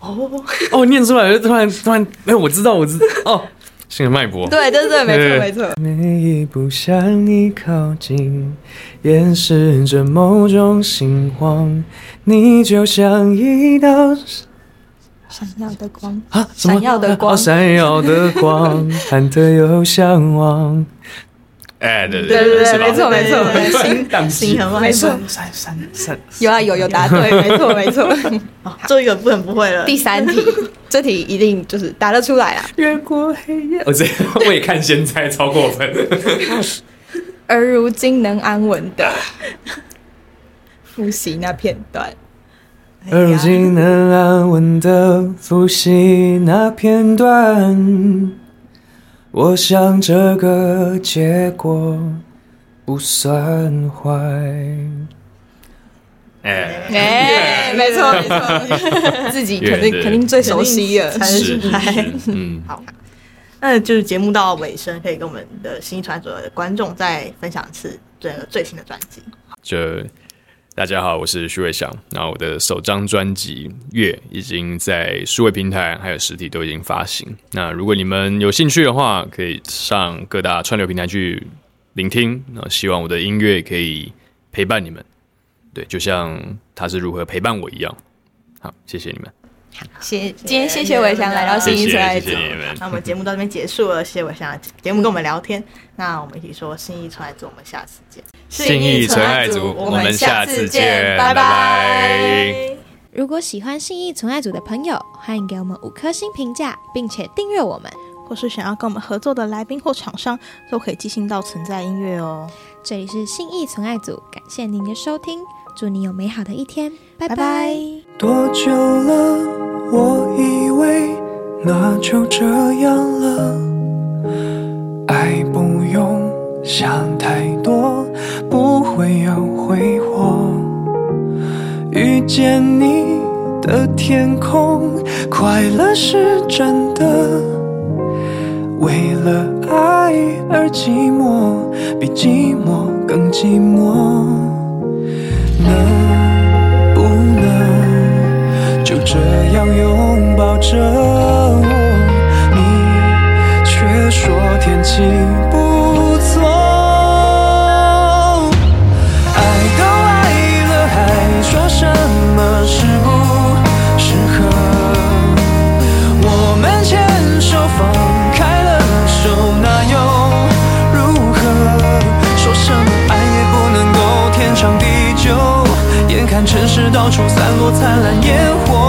哦，哦，念出来了，突然突然，哎，我知道，我知道，哦，心的脉搏。对对对，没错没错。每一步向你靠近，掩饰着某种心慌。你就像一道闪耀的光，啊闪耀的光哦闪耀的光，忐忑 又向往。哎，对对对没错没错对心当心很没错三三三，有啊有有答对，没错没错。哦，这一个不能不会了。第三题，这题一定就是答得出来啊。越过黑夜。我这未看先猜，超过分。而如今能安稳的复习那片段，而如今能安稳的复习那片段，我想这个结果不算坏。哎，哎，没错没错，自己肯定肯定最熟悉了。才是是嗨。是，嗯，好，那就是节目到尾声，可以跟我们的新一传左右的观众再分享一次这个最新的专辑。就大家好，我是徐伟翔。那我的首张专辑《月》已经在数位平台还有实体都已经发行。那如果你们有兴趣的话，可以上各大串流平台去聆听。那希望我的音乐可以陪伴你们，对，就像他是如何陪伴我一样。好，谢谢你们，谢今天谢谢伟翔来到新一村爱组谢谢，你们那。我们节目到这边结束了，谢谢伟翔节目跟我们聊天。那我们一起说新一传爱做，我们下次见。信义纯爱组，我们下次见，拜拜。如果喜欢信义纯爱组的朋友，欢迎给我们五颗星评价，并且订阅我们。或是想要跟我们合作的来宾或厂商，都可以寄信到存在音乐哦。这里是信义存爱组，感谢您的收听，祝你有美好的一天，拜拜。拜拜多久了？我以为那就这样了。爱想太多，不会有挥霍。遇见你的天空，快乐是真的。为了爱而寂寞，比寂寞更寂寞。能不能就这样拥抱着我？你却说天气到处散落灿烂烟火，